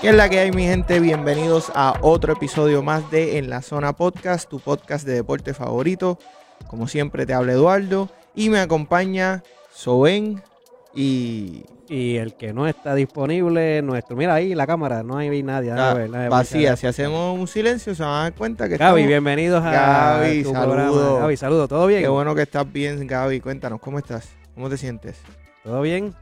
¿Qué es la que hay, mi gente? Bienvenidos a otro episodio más de En la Zona Podcast, tu podcast de deporte favorito. Como siempre, te habla Eduardo y me acompaña Soben y. Y el que no está disponible, nuestro. Mira ahí la cámara, no hay nadie. Ah, nadie vacía. Si hacemos un silencio, se van a dar cuenta que Gaby, estamos- bienvenidos a Gaby, tu saludo. Gaby, saludo. ¿Todo bien? Qué bueno que estás bien, Gaby. Cuéntanos, ¿cómo estás? ¿Cómo te sientes? ¿Todo bien?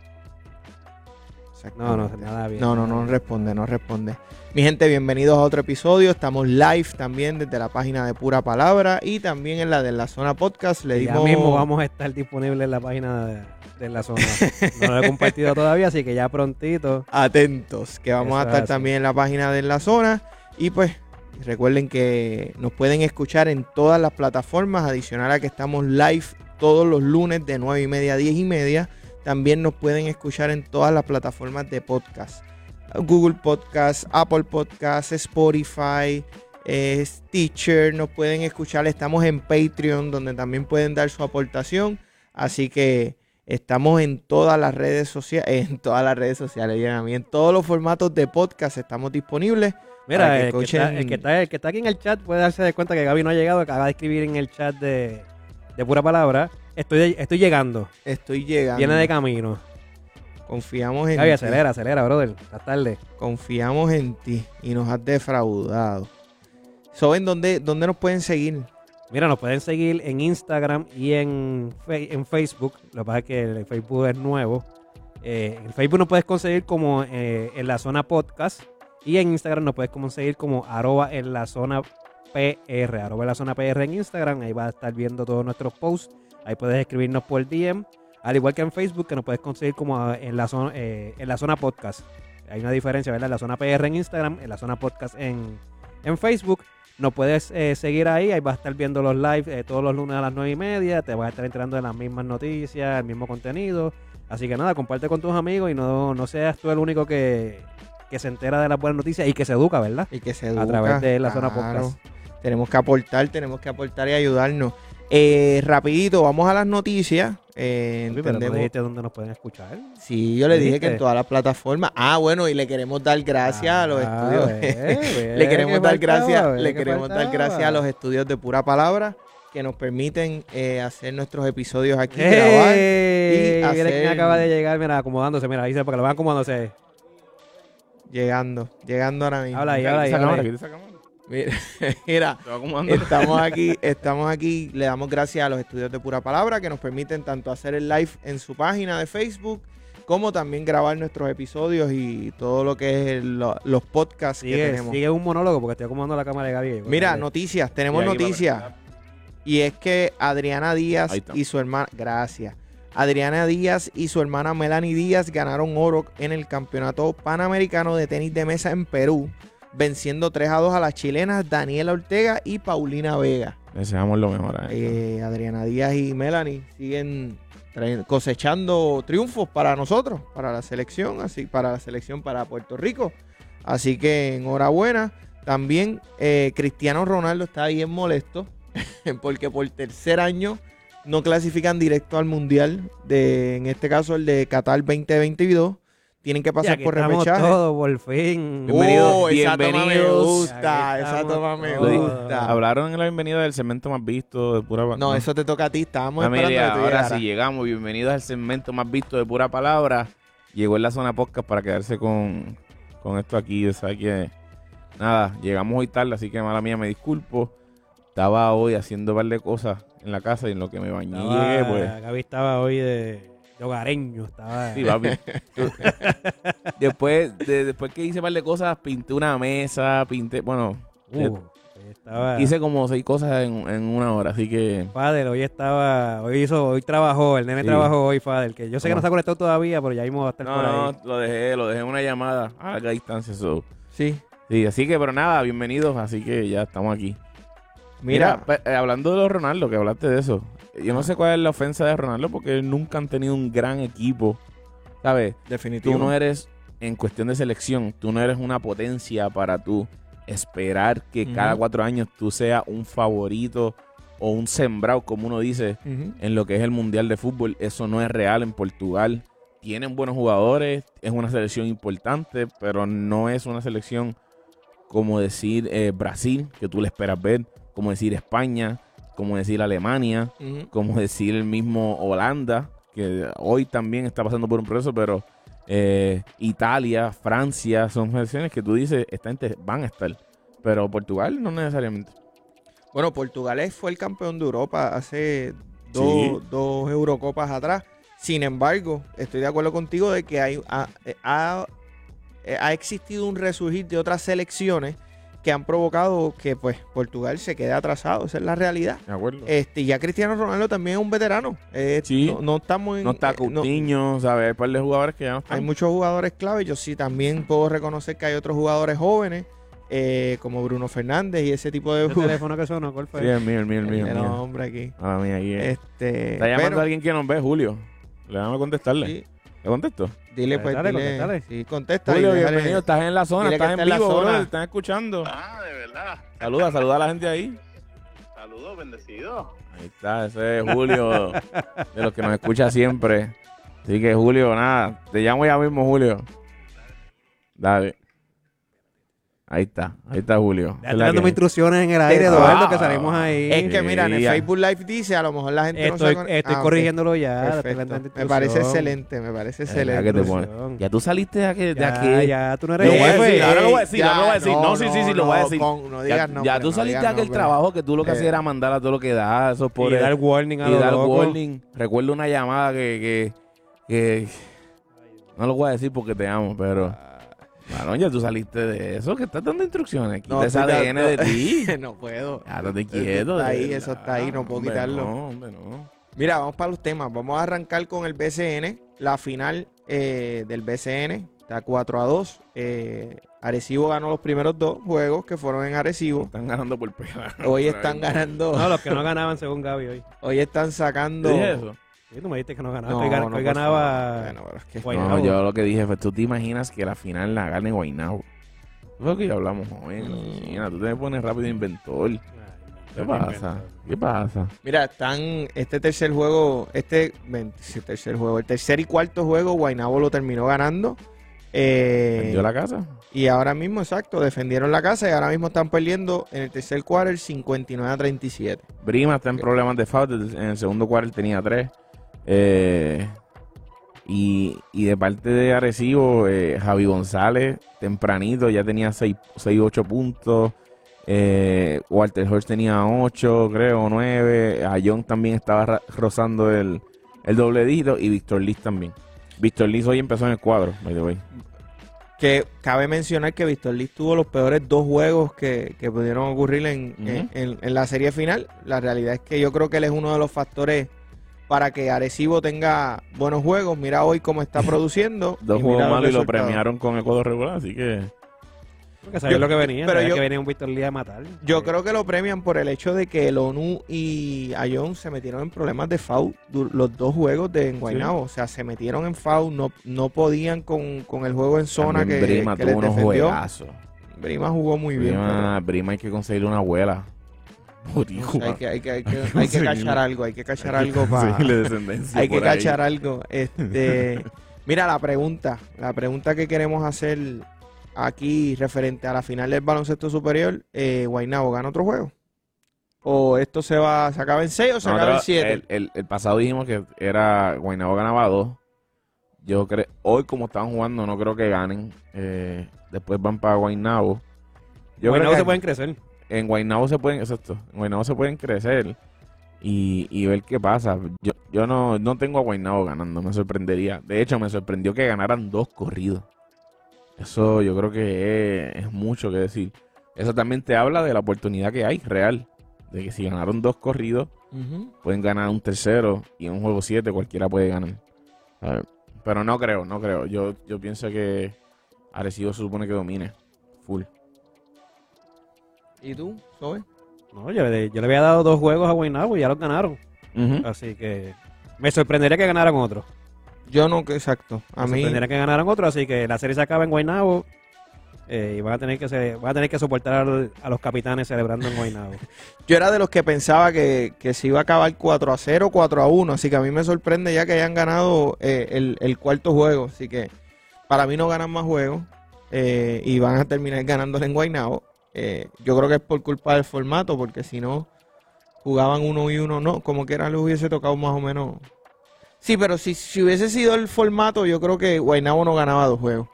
No, no, nada bien. No, no, no responde, no responde. Mi gente, bienvenidos a otro episodio. Estamos live también desde la página de Pura Palabra y también en la de la zona podcast. Le Ya dimos mismo vamos a estar disponibles en la página de, de la zona. no lo he compartido todavía, así que ya prontito. atentos, que vamos Eso a es estar también en la página de la zona. Y pues recuerden que nos pueden escuchar en todas las plataformas, adicional a que estamos live todos los lunes de 9 y media a 10 y media. También nos pueden escuchar en todas las plataformas de podcast. Google Podcast, Apple Podcast, Spotify, eh, Stitcher, nos pueden escuchar. Estamos en Patreon, donde también pueden dar su aportación. Así que estamos en todas las redes sociales, en todas las redes sociales, a mí, en todos los formatos de podcast estamos disponibles. Mira, Para que el que, está, escuchen- el, que está, el que está aquí en el chat puede darse de cuenta que Gaby no ha llegado, acaba de escribir en el chat de, de pura palabra. Estoy, estoy llegando, Estoy llegando. viene de camino. Confiamos en Gaby, ti. acelera, acelera, brother. Está tarde. Confiamos en ti y nos has defraudado. ¿Saben dónde, dónde nos pueden seguir? Mira, nos pueden seguir en Instagram y en, en Facebook. Lo que pasa es que el Facebook es nuevo. Eh, en Facebook nos puedes conseguir como eh, en la zona podcast. Y en Instagram nos puedes conseguir como arroba en la zona PR. Arroba en la zona PR en Instagram. Ahí vas a estar viendo todos nuestros posts. Ahí puedes escribirnos por DM. Al igual que en Facebook, que nos puedes conseguir como en la zona, eh, en la zona podcast. Hay una diferencia, ¿verdad? En la zona PR en Instagram, en la zona podcast en, en Facebook. Nos puedes eh, seguir ahí, ahí vas a estar viendo los live eh, todos los lunes a las 9 y media, te vas a estar enterando de las mismas noticias, el mismo contenido. Así que nada, comparte con tus amigos y no, no seas tú el único que, que se entera de las buenas noticias y que se educa, ¿verdad? Y que se A educa, través de la zona podcast. Tenemos que aportar, tenemos que aportar y ayudarnos. Eh, rapidito, vamos a las noticias. Eh, Uy, pero no entendemos- dijiste dónde nos pueden escuchar. Sí, yo le ¿Lo dije dijiste? que en todas las plataformas. Ah, bueno, y le queremos dar gracias a los Ah, estudios. ve, ve, le queremos ¿qué dar faltaba? gracias, Ve, le ¿qué queremos dar gracias a los estudios de pura palabra que nos permiten eh, hacer nuestros episodios aquí, grabar. ¡Ey! y Mira quién hacer- acaba de llegar, mira, acomodándose, mira, ahí se, para que lo vean acomodándose. Llegando, llegando ahora mismo. Habla ahí, habla ahí, Mira, mira, estamos aquí, estamos aquí, le damos gracias a los estudios de pura palabra que nos permiten tanto hacer el live en su página de Facebook como también grabar nuestros episodios y todo lo que es el- los podcasts que tenemos. sigue un monólogo porque estoy acomodando la cámara de Gaby. Mira, noticias, tenemos noticias. Y es que Adriana Díaz y su hermana, gracias. Adriana Díaz y su hermana Melanie Díaz ganaron oro en el Campeonato Panamericano de Tenis de Mesa en Perú, venciendo 3 a 2 a las chilenas Daniela Ortega y Paulina Vega. Deseamos lo mejor a. Eh, Adriana Díaz y Melanie siguen cosechando triunfos para nosotros, para la selección, así para la selección para Puerto Rico. Así que enhorabuena. También eh, Cristiano Ronaldo está bien molesto porque por tercer año no clasifican directo al mundial de, en este caso el de Qatar 2022. Tienen que pasar por repechaje. todos, por fin. Bienvenidos, Oh, esa toma me bienvenidos. gusta, esa toma me gusta. Hablaron en la bienvenida del segmento más visto de pura No, eso te toca a ti. Estábamos esperando que tú ahora sí llegamos. Bienvenidos al segmento más visto de pura palabra. Llegó en la zona podcast para quedarse con, con esto aquí. O sea que, nada, llegamos hoy tarde, así que mala mía, me disculpo. Estaba hoy haciendo un par de cosas en la casa y en lo que me bañé y Estaba- pues. Gaby estaba hoy de, de hogareño. Estaba, Sí, papi. Después, de- después que hice un par de cosas, pinté una mesa, pinté, bueno, Uh, estaba hice como seis cosas en, en una hora, así que Fader, hoy estaba, hoy hizo, hoy trabajó, el nene Sí. trabajó hoy, Fader, que yo sé que no se ha conectado todavía, pero ya mismo va a estar no, por ahí. no, lo dejé, lo dejé en una llamada a larga distancia, so. Sí. sí, así que, pero nada, bienvenidos, así que ya estamos aquí. Mira, eh, hablando de los Ronaldo, que hablaste de eso, yo no sé cuál es la ofensa de Ronaldo porque nunca han tenido un gran equipo, ¿sabes? definitivo. Tú no eres, en cuestión de selección, tú no eres una potencia para tú esperar que cada cuatro años tú seas un favorito o un sembrado, como uno dice, en lo que es el Mundial de Fútbol. Eso no es real en Portugal. tienen buenos jugadores, es una selección importante, pero no es una selección como decir eh, Brasil, que tú le esperas ver, como decir España, como decir Alemania, Ujú. como decir el mismo Holanda, que hoy también está pasando por un proceso, pero eh, Italia, Francia, son selecciones que tú dices, esta gente van a estar, pero Portugal no necesariamente. Bueno, Portugal fue el campeón de Europa hace dos, Sí. dos Eurocopas atrás. Sin embargo, estoy de acuerdo contigo de que hay, ha, ha- ha existido un resurgir de otras selecciones que han provocado que pues Portugal se quede atrasado. Esa es la realidad. ¿De acuerdo? Este, ya Cristiano Ronaldo también es un veterano. Eh, Sí. no, no estamos en. no está eh, no- Coutinho, ¿sabes? Hay un par de jugadores que ya no están. hay muchos jugadores clave. Yo sí también puedo reconocer que hay otros jugadores jóvenes, eh, como Bruno Fernández y ese tipo de ¿El jugadores. teléfono que sonó? ¿Cuál fue? Sí, el mío, el mío, el mío. el mío. hombre, aquí. A la mía, aquí es. Este, Está llamando pero- a alguien que nos ve, Julio. Le vamos a contestarle. sí, ¿Le contesto? Dile, pues, Dale, dile. contéstale. Sí, contesta. Julio, bienvenido. Estás en la zona, estás está en en la vivo, bro. Te están escuchando. Ah, de verdad. Saluda, saluda a la gente ahí. Saludos, bendecidos. Ahí está, ese es Julio, de los que nos escucha siempre. Así que, Julio, nada, te llamo ya mismo, Julio. Dale. Ahí está, ahí está Julio. Ya dándome que- instrucciones en el aire, Ah, Eduardo, que salimos ahí. Es que mira, en el ya. Facebook Live dice, a lo mejor la gente no estoy se con- estoy Ah, corrigiéndolo ya. dando Me parece excelente, me parece excelente. que te Instrucción. pones- Ya tú saliste de aquí. De Ya, aquí. ya, tú no Lo eres voy a jefe. decir, ahora lo voy a decir, ahora lo voy a decir. No, sí, sí, sí, lo voy a no, decir. con- no Ya, digas ya nombre, tú no saliste de aquel nombre. trabajo que tú lo que Eh. hacías era mandar a todo lo que da, esos Y pobres. dar warning a y dar warning. Recuerdo una llamada que, que, que- no lo voy a decir porque te amo, pero varón, ya tú saliste de eso, que estás dando instrucciones. Quita No, ese ADN de ti. no puedo. Eso quieto. está de ahí, eso está ahí, no puedo Hombre, quitarlo. No, hombre, no. Mira, vamos para los temas. Vamos a arrancar con el BCN. La final eh, del BCN está 4 a 2. Eh, Arecibo ganó los primeros dos juegos que fueron en Arecibo. Están ganando por pega. Hoy están ganando. No, los que no ganaban según Gaby hoy. Hoy están sacando. ¿Te dije eso? Tú me dijiste que no ganaba. No, que hoy, gan- no, que hoy por ganaba. Bueno, pero es que- Guaynabo. No, yo lo que dije fue, tú te imaginas que la final la gane Guaynabo. Es lo que ya hablamos hoy Mm. Tú te pones rápido inventor. ¿Qué pasa? ¿Qué pasa? Mira, están este tercer juego, este tercer juego, el tercer y cuarto juego, Guaynabo lo terminó ganando. Eh, ¿Vendió la casa? Y ahora mismo, exacto, defendieron la casa y ahora mismo están perdiendo en el tercer quarter 59 a 37. Brima está en problemas de foul. En el segundo cuarto tenía tres. Eh, y, y de parte de Arecibo, eh, Javi González, tempranito, ya tenía 6, 8 puntos. Eh, Walter Horst tenía 8, creo, 9. Ayón también estaba rozando el, el doble dígito. Y Víctor Liz también. Víctor Liz hoy empezó en el cuadro, by the way. Que cabe mencionar que Víctor Liz tuvo los peores dos juegos que, que pudieron ocurrir en- en- en la serie final. La realidad es que yo creo que él es uno de los factores para que Arecibo tenga buenos juegos. Mira hoy cómo está produciendo. Dos juegos malos y lo premiaron con el cuadro regular, así que... Porque sabía Yo- lo que venía. pero sabía yo- que venía un Víctor Lía a matar. Yo creo que lo premian por el hecho de que el ONU y Ayón se metieron en problemas de foul du- los dos juegos de Guaynabo. O sea, se metieron en foul, no, no podían con, con el juego en zona También que, Brima que tuvo les unos defendió. juegazos. Brima jugó muy bien. Brima, Brima hay que conseguirle una abuela. No hay, que, hay, que, hay, que, hay que cachar algo, hay que cachar algo para... Hay que cachar algo. Este, mira, la pregunta, la pregunta que queremos hacer aquí referente a la final del baloncesto superior, eh, Guaynabo, ¿gana otro juego? ¿O esto se va, se acaba en 6 o se acaba en Nosotros, 7? el, el- el pasado dijimos que era Guaynabo ganaba dos. Yo creo, hoy como estaban jugando, no creo que ganen. Eh, después van para Guaynabo. Yo Bueno, creo que se pueden crecer. En Guaynabo se pueden, exacto, en Guaynabo se pueden crecer y, y ver qué pasa. Yo, yo no, no tengo a Guaynabo ganando, me sorprendería. De hecho, me sorprendió que ganaran dos corridos. Eso yo creo que es, es mucho que decir. Eso también te habla de la oportunidad que hay real. De que si ganaron dos corridos, pueden ganar un tercero y en un juego 7 cualquiera puede ganar. A ver, Pero no creo, no creo. Yo, yo pienso que Arecibo se supone que domine. Full. ¿Y tú, Zoe? No, yo, le- yo le había dado dos juegos a Guaynabo y ya los ganaron. Ujú. Así que me sorprendería que ganaran otro. Yo no, que exacto. A Me mí, sorprendería que ganaran otro. Así que la serie se acaba en Guaynabo. eh, y van a tener que se, van a tener que soportar al- a los capitanes celebrando en Guaynabo. Yo era de los que pensaba que, que se iba a acabar 4 a 0, 4 a 1. Así que a mí me sorprende ya que hayan ganado eh, el, el cuarto juego. Así que para mí no ganan más juegos eh, y van a terminar ganándole en Guaynabo. Eh, yo creo que es por culpa del formato, porque si no jugaban uno y uno, no, como que era, les hubiese tocado más o menos. Sí, pero si, si hubiese sido el formato, yo creo que Guaynabo no ganaba dos juegos.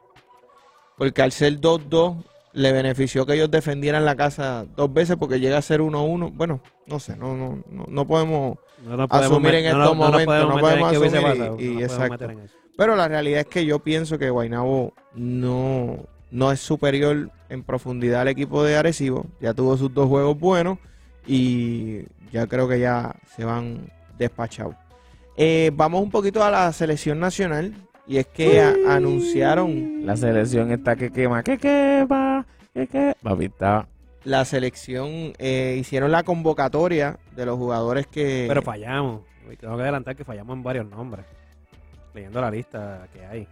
Porque al ser 2-2, le benefició que ellos defendieran la casa dos veces porque llega a ser 1-1. Bueno, no sé, no, no, no, no podemos. No Asumir en estos momentos, no podemos asumir y- y exacto. Pero la realidad es que yo pienso que Guaynabo no, no es superior en profundidad al equipo de Arecibo. Ya tuvo sus dos juegos buenos y ya creo que ya se van despachados. Eh, vamos un poquito a la selección nacional y es que a- anunciaron La selección está que quema, que quema, que quema. Papi, está. la selección, eh, hicieron la convocatoria de los jugadores que... Pero fallamos. Tengo que adelantar que fallamos en varios nombres. Leyendo la lista que hay.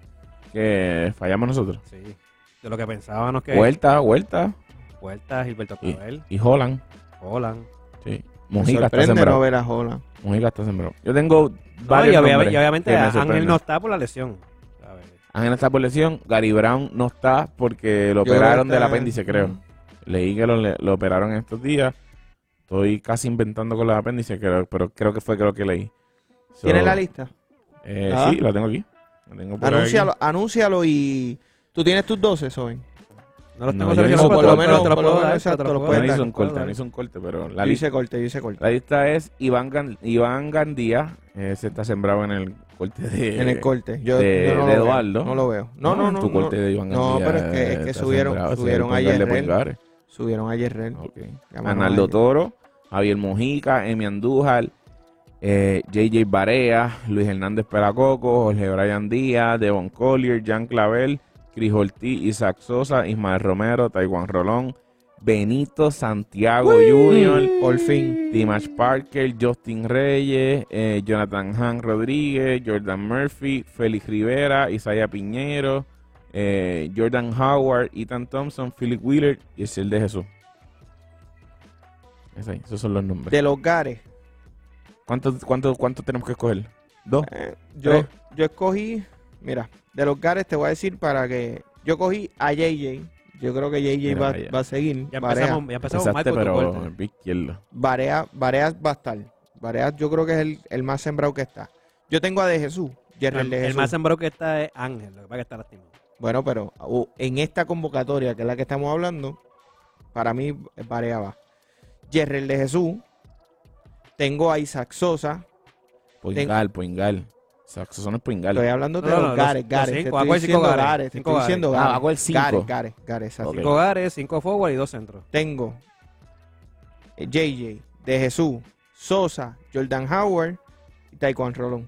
Que fallamos nosotros. Sí. De lo que pensábamos que. Vuelta, vuelta. Vuelta, Gilberto Y, Clavel, y Holland. Holland. Sí. me Mujica está sorprende no sembrado. ver a Holland. Mujica está sembrado. Yo tengo No, varios y, nombres y obviamente Ángel no está por la lesión. Ángel está por lesión. Gary Brown no está porque lo Yo operaron del apéndice, creo. Leí que lo, lo operaron en estos días. Estoy casi inventando con los apéndices, creo, pero creo que fue creo que leí. So, ¿Tienes la lista? eh, Ah. Sí, la tengo aquí. La tengo por aquí. Anúncialo, anúncialo y... ¿Tú tienes tus 12, Soy? No los No, tengo yo hice pero por lo menos- te lo por puedo dar, exacto, puedo lo Yo puedes dar. no hice un Puedo corte, no hice un corte, pero la Yo lista, hice corte, yo hice corte. la lista es Iván, Gan- Iván Gandía. Ese está sembrado en el corte de... en el corte. Yo, de- yo no de Eduardo. No lo veo. No, no, no. Tu no. corte de Iván No, Gandía pero es que- es que subieron- subieron a Pongar de Yerrel. Pongares. Subieron a Yerrel. Ok. Llamaron Analdo a- Toro, Javier Mojica, Emi Andújar, eh, JJ Barea, Luis Hernández Peracoco, Jorge Brian Díaz, Devon Collier, Jan Clavel, Cris Ortiz, Isaac Sosa, Ismael Romero, Taiwan Rolón, Benito Santiago Jr., Por fin. Dimash Parker, Justin Reyes, eh, Jonathan Han Rodríguez, Jordan Murphy, Félix Rivera, Isaiah Piñero, eh, Jordan Howard, Ethan Thompson, Philip Wheeler y el de Jesús. Es ahí, esos son los nombres. De los Gares. ¿Cuántos cuánto, cuánto tenemos que escoger? ¿Dos? eh, yo, yo escogí... Mira, de los Gares te voy a decir para que... Yo cogí a JJ. Yo creo que JJ Mira, va, a seguir. Ya Barea. empezamos, ya empezamos mal Empezaste, con tu pero. Barea, Barea va a estar. Barea yo creo que es el, el más sembrado que está. Yo tengo a De Jesús. El, de el Jesús. más sembrado que está es Ángel, lo que pasa es que está lastimado. Bueno, pero uh, en esta convocatoria, que es la que estamos hablando, para mí Barea va. Jerrel de Jesús. Tengo a Isaac Sosa. Poingal, Poingal. Saxoson es Poingal. Estoy hablando de No, no, los los- Gares, los Gares. Te cinco, estoy hago el cinco diciendo Gares, Gares. Te estoy Gares. diciendo Ah, Gares. hago el cinco. Gares, Gares, Gares, exacto. Ok. Cinco gares, cinco forward y dos centros. Tengo eh, JJ, De Jesús, Sosa, Jordan Howard y Taekwondo Rolón.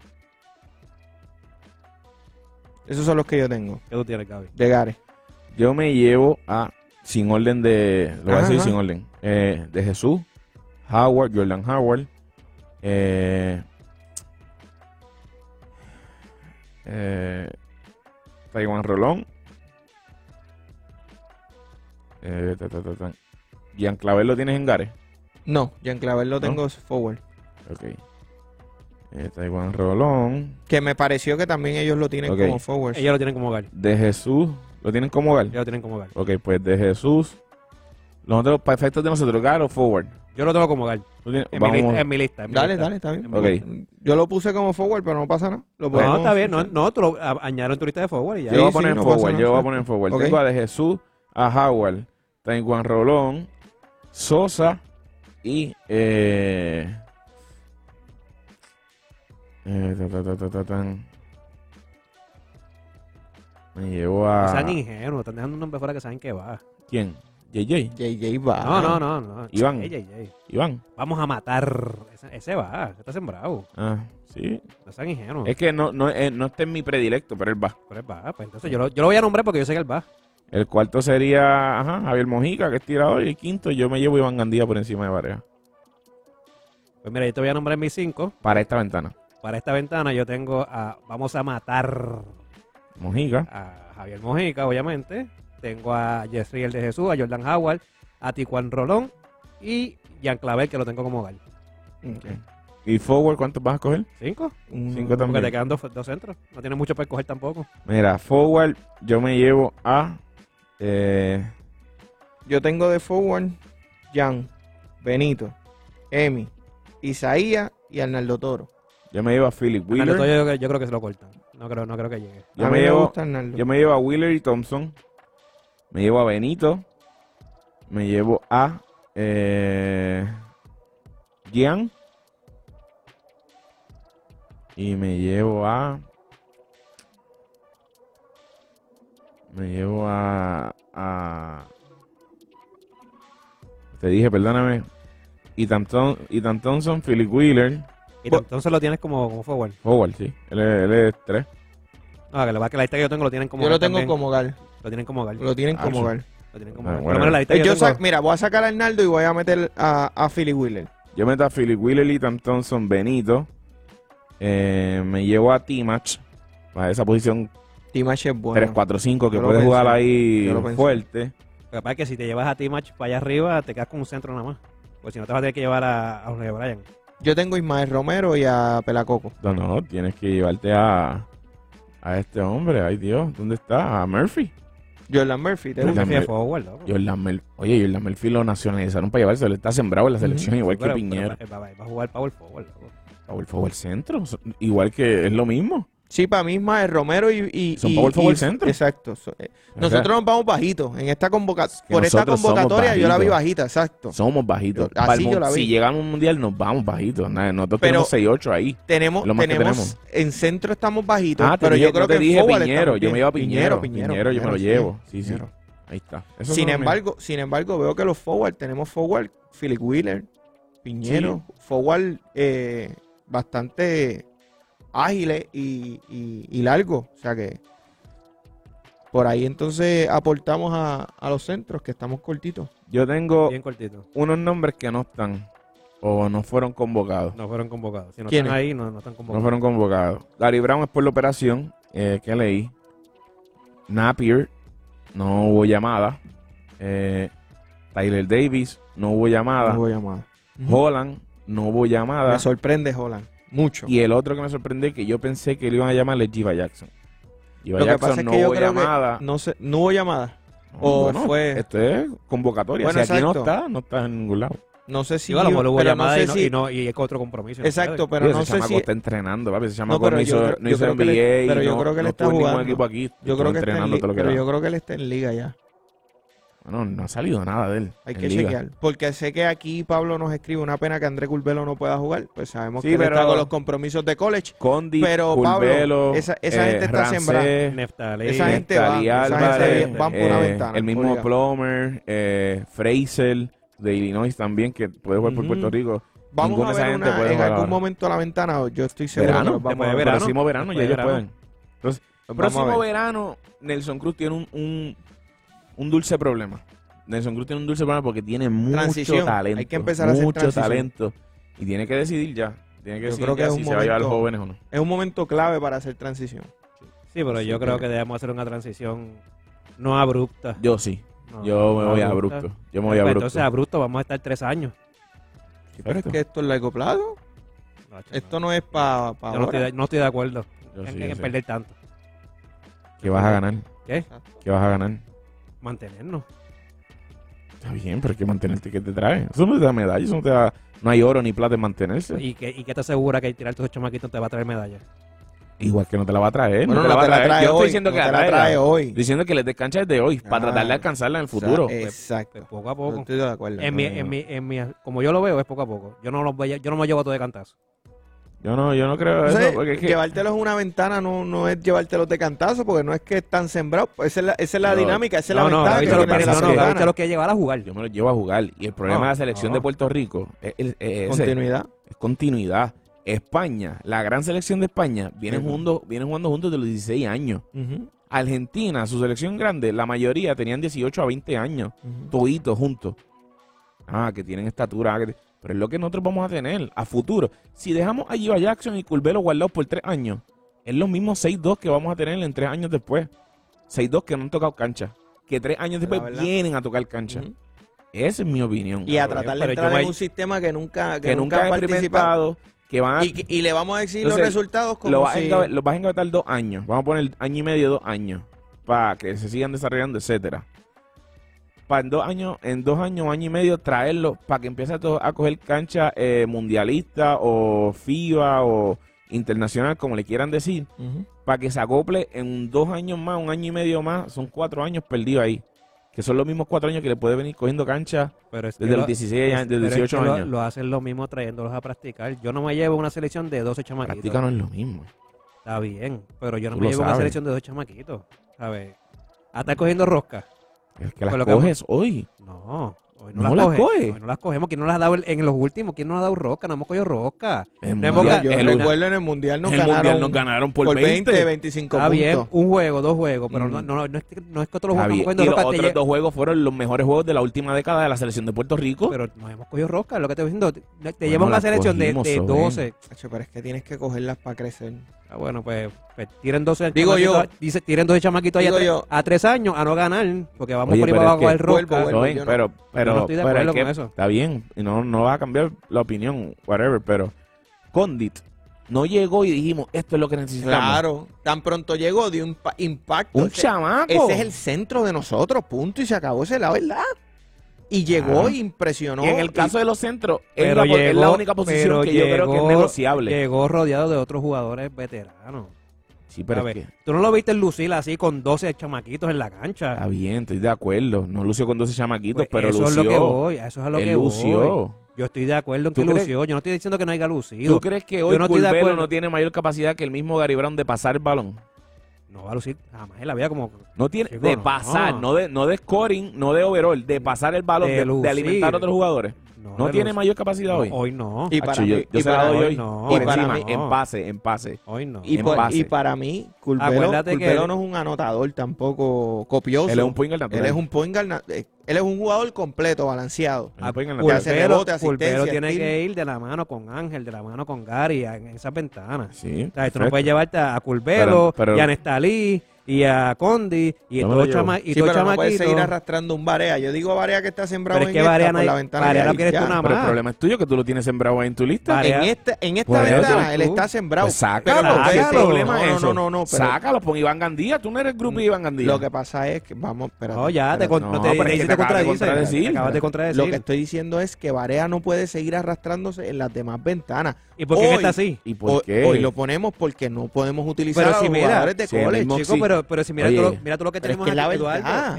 Esos son los que yo tengo, ¿Qué tú tienes, Gaby? de Gares. Yo me llevo a, sin orden de, lo voy a decir sin orden, eh, de Jesús, Howard, Jordan Howard, eh, eh, Taiwan Rolón, eh, ta, ta, ta, ta. Gian Clavel lo tienes en Gares. No, Jean Clavel lo tengo forward. Ok. Eh, Taiwan Rolón. Que me pareció que también ellos lo tienen como forward. Ellos lo tienen como hogar. De Jesús, ¿lo tienen como Gal? Ellos lo tienen como hogar. Ok, pues de Jesús. Nosotros, para efectos de nosotros, Gal o forward. Yo lo tengo como hogar. ¿Tú tienes- En, mi lista, en mi lista. en mi Dale, lista. dale, está bien. Ok. Yo lo puse como forward, pero no pasa nada. Lo No, está bien. No, no tú lo añadieron tu lista de forward y ya. Yo voy a Sí, poner sí, en no forward, nada, yo voy a sí. poner en forward. Ok. Tengo a de Jesús, a Howard, Juan Rolón, Sosa y eh, eh, ta, ta, ta, ta, ta, tan. me llevo No a sean ingenuos. Están dejando un nombre fuera que saben que va. ¿quién? JJ, JJ va. No, no, no. no. Iván. Ey, ey, ey. Iván. Vamos a matar. Ese, ese va. Está sembrado. Ah, sí. No sean ingenuos. Es que no, no, eh, no está en mi predilecto, pero él va. Pero él va. Pues entonces yo lo, yo lo voy a nombrar porque yo sé que él va. El cuarto sería ajá, Javier Mojica, que es tirador, y el quinto yo me llevo Iván Gandía por encima de Varea. Pues mira, yo te voy a nombrar mis cinco. Para esta ventana. Para esta ventana yo tengo a... Vamos a matar Mojica. a Javier Mojica, obviamente. Tengo a Jeffrey el de Jesús, a Jordan Howard, a Tijuan Rolón y Jan Clavel, que lo tengo como hogar. ¿Y forward cuántos vas a coger? ¿Cinco? Cinco Porque también. te quedan dos, dos centros. No tienes mucho para escoger tampoco. Mira, forward yo me llevo a... eh, Yo tengo de forward Jan, Benito, Emi, Isaías y Arnaldo Toro. yo me llevo a Philip Wheeler. yo, yo creo que se lo cortan. No creo, no creo que llegue. Yo a me llevo- me gusta Arnaldo. Yo me llevo a Wheeler y Thompson. Me llevo a Benito. Me llevo a eh, Gian. Y me llevo a. Me llevo a. a te dije, perdóname. Ethan, Thom- Ethan Thompson, Philip Wheeler. Y Bu- entonces lo tienes como, como forward. Sí. Él es, él es tres. No, que lo que la lista que yo tengo lo tienen como Yo lo tengo también. como hogar. Lo tienen como hogar. Lo tienen Ah, como sí. hogar. Lo tienen como Ah, hogar. Por bueno. lo menos la lista Eh, que yo tengo. mira, voy a sacar a Arnaldo y voy a meter a, a Philly Wheeler. Yo meto a Philip Wheeler, Ethan Thompson, Benito. Eh, me llevo a T-Match para esa posición Timash es bueno. 3-4-5 que Yo lo puede pensé, jugar ahí yo lo pensé. fuerte. Lo que pasa es que si te llevas a T-Match para allá arriba, te quedas con un centro nada más. Porque si no te vas a tener que llevar a, a Jorge Bryan. Yo tengo a Ismael Romero y a Pelacoco. No, no, tienes que llevarte a, a este hombre. Ay, Dios, ¿dónde está? A Murphy. Jordan Murphy. ¿te Jordan gusta? Murphy. Jordan Mel- Oye, Jordan Murphy lo nacionalizaron para llevarse. Él está sembrado en la selección, igual que Pero- Piñero. pero va, va- va a jugar power forward, loco. Power forward centro. Igual que es lo mismo. Sí, para mí Ismael Romero y... y Son y- power forward centro. Exacto. So- eh, Nosotros nos vamos bajitos. En esta Por esta convocatoria yo la vi bajita, exacto. somos bajitos. Yo- así Para el yo mun- la vi. Si llegamos a un mundial, nos vamos bajitos. Nada, Nosotros Pero- tenemos 6-8 ahí. Tenemos, Lo más que tenemos, tenemos. en centro estamos bajitos, Ah, pero yo creo te que dije Piñero, yo me llevo a Piñero, Piñero, Piñero, yo me lo llevo. Sí, sí. Ahí está. Sin embargo, sin embargo, veo que los forward, tenemos forward, Philip Wheeler, Piñero, forward eh, bastante ágiles y, y, y largos. O sea que por ahí entonces aportamos a, a los centros, que estamos cortitos. Yo tengo Bien cortito. unos nombres que no están o no fueron convocados. No fueron convocados. Si no ¿Quiénes? están ahí, no, no están No convocados. fueron convocados. Gary Brown es por la operación eh, que leí. Napier, no hubo llamada. Eh, Tyler Davis, no hubo llamada. No voy a llamar. Holland, no hubo llamada. Me sorprende Holland, mucho. Y el otro que me sorprendió que yo pensé que le iban a llamar es Jiva Jackson. Jiva Lo que Jackson pasa es no yo hubo creo llamada. no, sé, no hubo llamada. O fue- Esto es convocatoria. Bueno, si aquí no exacto. está, no está en ningún lado. No sé si a lo mejor hubo pero llamada no sé y, no, si- y, no, y es otro compromiso. no Exacto, pero Oye, no ese sé chamaco si está entrenando, papi. Ese No, chamaco pero no, yo hizo, creo- no yo hizo creo que NBA. pero y yo no- creo que no está estuvo en ningún jugando. equipo aquí. yo creo que está en li- pero yo creo que él está en liga ya. Bueno, no ha salido nada de él. Hay que liga. chequear. Porque sé que aquí Pablo nos escribe una pena que André Curvelo no pueda jugar. Pues sabemos Sí, que él está pero- con los compromisos de college. Condi, Pero, Pablo, Curvelo, esa- esa eh, gente está Rancé, sembrada. Neftalí, Esa gente va, esa gente Álvarez, van por una eh, ventana, el mismo. Plomer, eh, Fraser de Illinois también, que puede jugar por. Puerto Rico. Vamos Ninguna a esa ver gente una- puede en algún ahora. momento a la ventana. Yo estoy seguro Verano, que nos vamos después a de ver. verano. Próximo verano, ya ellos pueden. Entonces, próximo verano, Nelson Cruz tiene un, un, un dulce problema. Nelson Cruz tiene un dulce problema porque tiene mucho Transición. talento. Hay que empezar a hacer Mucho transición. talento. Y tiene que decidir ya. Tiene que Yo decidir creo que ya es si un se va a llevar momento- jóvenes o no. Es un momento clave para hacer transición. Sí, pero yo creo que debemos hacer una transición no abrupta. Yo sí. No, Yo me no voy a abrupta. abrupto. Yo me voy a Pues abrupto. Entonces, abrupto, vamos a estar tres años. Pero es que esto es largo plazo. No, Esto no es para yo no estoy, de- no estoy de acuerdo Yo en, sí, en yo sí. perder tanto. ¿Qué vas a ganar? ¿Qué? ¿Qué vas a ganar? Mantenernos. Está bien, pero hay que mantenerte. ¿Qué te trae? Eso no te da medalla. Eso no te da... No hay oro ni plata en mantenerse. ¿Y qué, ¿Y qué te asegura que tirar tus chamaquitos te va a traer medallas? Igual que no te la va a traer. Bueno, no te la va a traer. trae Yo estoy hoy, diciendo no que te la trae hoy. Diciendo que les des cancha desde hoy para Ah. tratar de alcanzarla en el O sea, futuro. exacto. Pues poco a No poco. estoy de acuerdo. En mi, en mi, en mi, como yo lo veo, es poco a poco. Yo no, los voy a- yo no me llevo todo de cantazo. Yo no, yo no creo eso. porque es que- Llevártelos en una ventana no, no es llevártelos de cantazo, porque no es que están sembrados. Esa es la, esa es la No, dinámica, esa es no, la no, ventaja Gaby que tiene no, no, quiere llevar a jugar. yo me lo llevo a jugar. Y el problema No, de la selección no. de Puerto Rico es, es- es ese, continuidad. es continuidad. España, la gran selección de España, viene, Sí. jugando, viene jugando juntos desde los 16 años. Ujú, Argentina, su selección grande, la mayoría tenían 18 a 20 años. ujú. toditos juntos. Ah, que tienen estatura. ah, que- pero es lo que nosotros vamos a tener a futuro. Si dejamos a Giva Jackson y Curbelo guardados por tres años, es los mismos 6-2 que vamos a tener en tres años después. 6-2 que no han tocado cancha. Que tres años después vienen a tocar cancha. Esa es mi opinión. Y a tratar de entrar en un sistema que nunca, que, nunca, ha participado. Que van y, le vamos a decir los resultados como lo vas a engavetar dos años. Vamos a poner año y medio, dos años. Para que se sigan desarrollando, etcétera para en dos años, en dos años, año y medio, traerlo para que empiece a, a coger cancha eh, mundialista o FIBA o internacional, como le quieran decir, para que se acople en dos años más, un año y medio más, son cuatro años perdidos ahí. Que son los mismos cuatro años que le puede venir cogiendo cancha desde los 16 es, desde 18 años. Lo, hacen lo mismo trayéndolos a practicar. Yo no me llevo una selección de 12 chamaquitos. Practica no es lo mismo. Está bien, pero yo no me llevo una selección de 12 chamaquitos. A ver, hasta cogiendo rosca. El que las coges hoy. No. Hoy no, No las las Hoy no las cogemos. ¿Quién no las ha dado en los últimos? ¿Quién no ha dado roca? No hemos cogido roca. El recuerdo en el Mundial nos el ganaron. mundial nos ganaron por, 20. 25 Está puntos. bien, un juego, dos juegos, pero Mm. no, no, no, es que, no es que otros juegos. Y los otros dos juegos fueron los mejores juegos de la última década de la selección de Puerto Rico. pero nos hemos cogido rosca, lo que te estoy diciendo. Te, te Bueno, lleva una la selección de, cogimos, de Soben. 12. Pero es que tienes que cogerlas para crecer. Ah, bueno, pues, pues tiren 12 Digo yo. Dice, tiren 12 chamaquitos ahí a, tres años a no ganar, porque vamos Oye, por ahí para abajo pero, pero, pero está bien, y no, no va a cambiar la opinión, whatever, pero Condit no llegó y dijimos, esto es lo que necesitamos. Claro, tan pronto llegó dio un impacto. Un Ese- chamaco. Ese es el centro de nosotros, punto, y se acabó ese lado, ¿verdad? Y llegó e impresionó. Y en el caso de los centros, es, la, es, la, única posición que yo creo que es negociable. Llegó rodeado de otros jugadores veteranos. Sí, pero a ver, tú no lo viste lucir así con 12 chamaquitos en la cancha. Está bien, estoy de acuerdo. No lució con 12 chamaquitos, pues pero eso lució. Eso es lo que voy, eso es lo que lució. Voy. Yo estoy de acuerdo en que crees? lució. Yo no estoy diciendo que no haya lucido. ¿Tú crees que hoy no, no tiene mayor capacidad que el mismo Gary Brown de pasar el balón? no va a lucir jamás en la vida como. No tiene. De pasar, no. de, no de scoring, no de overall, de pasar el balón, de alimentar a otros jugadores. No, tiene mayor capacidad hoy. Hoy no. Y para mí, hoy, no. En pase, en pase. Hoy no. Y, por, y para mí, Culvero, Culvero no es un anotador tampoco copioso. Él es un poingal también. Él es un poingal, eh, él es un jugador completo, balanceado. Culvero, tiene que ir de la mano con Ángel, de la mano con Gary, en esas ventanas. Sí, o sea, tú no puedes llevarte a Culvero, y a Nestalí y a Condi y no todos chama, y sí, todo seguir arrastrando un Barea. Yo digo Barea que está sembrado en la ventana. Barea lo quieres tú nada. Pero el problema es tuyo que tú lo tienes sembrado ahí en tu lista. Este, en esta, en esta ventana él está sembrado. Pues sácalo, pero problema no, es eso. No, no, pero, sácalo, pon Iván Gandía. Tú no eres el grupo de Iván Gandía. Lo que pasa es que vamos, espérate, No, ya, te, no, te, acabas de contradecir. Lo que estoy diciendo es que Barea no puede seguir arrastrándose en las demás ventanas. ¿Y por qué está así? ¿Y por qué? Hoy lo ponemos porque no podemos utilizar a los jugadores de college, chicos, pero pero, si mira, Oye, todo, lo, mira todo lo que tenemos aquí, Eduardo, ah,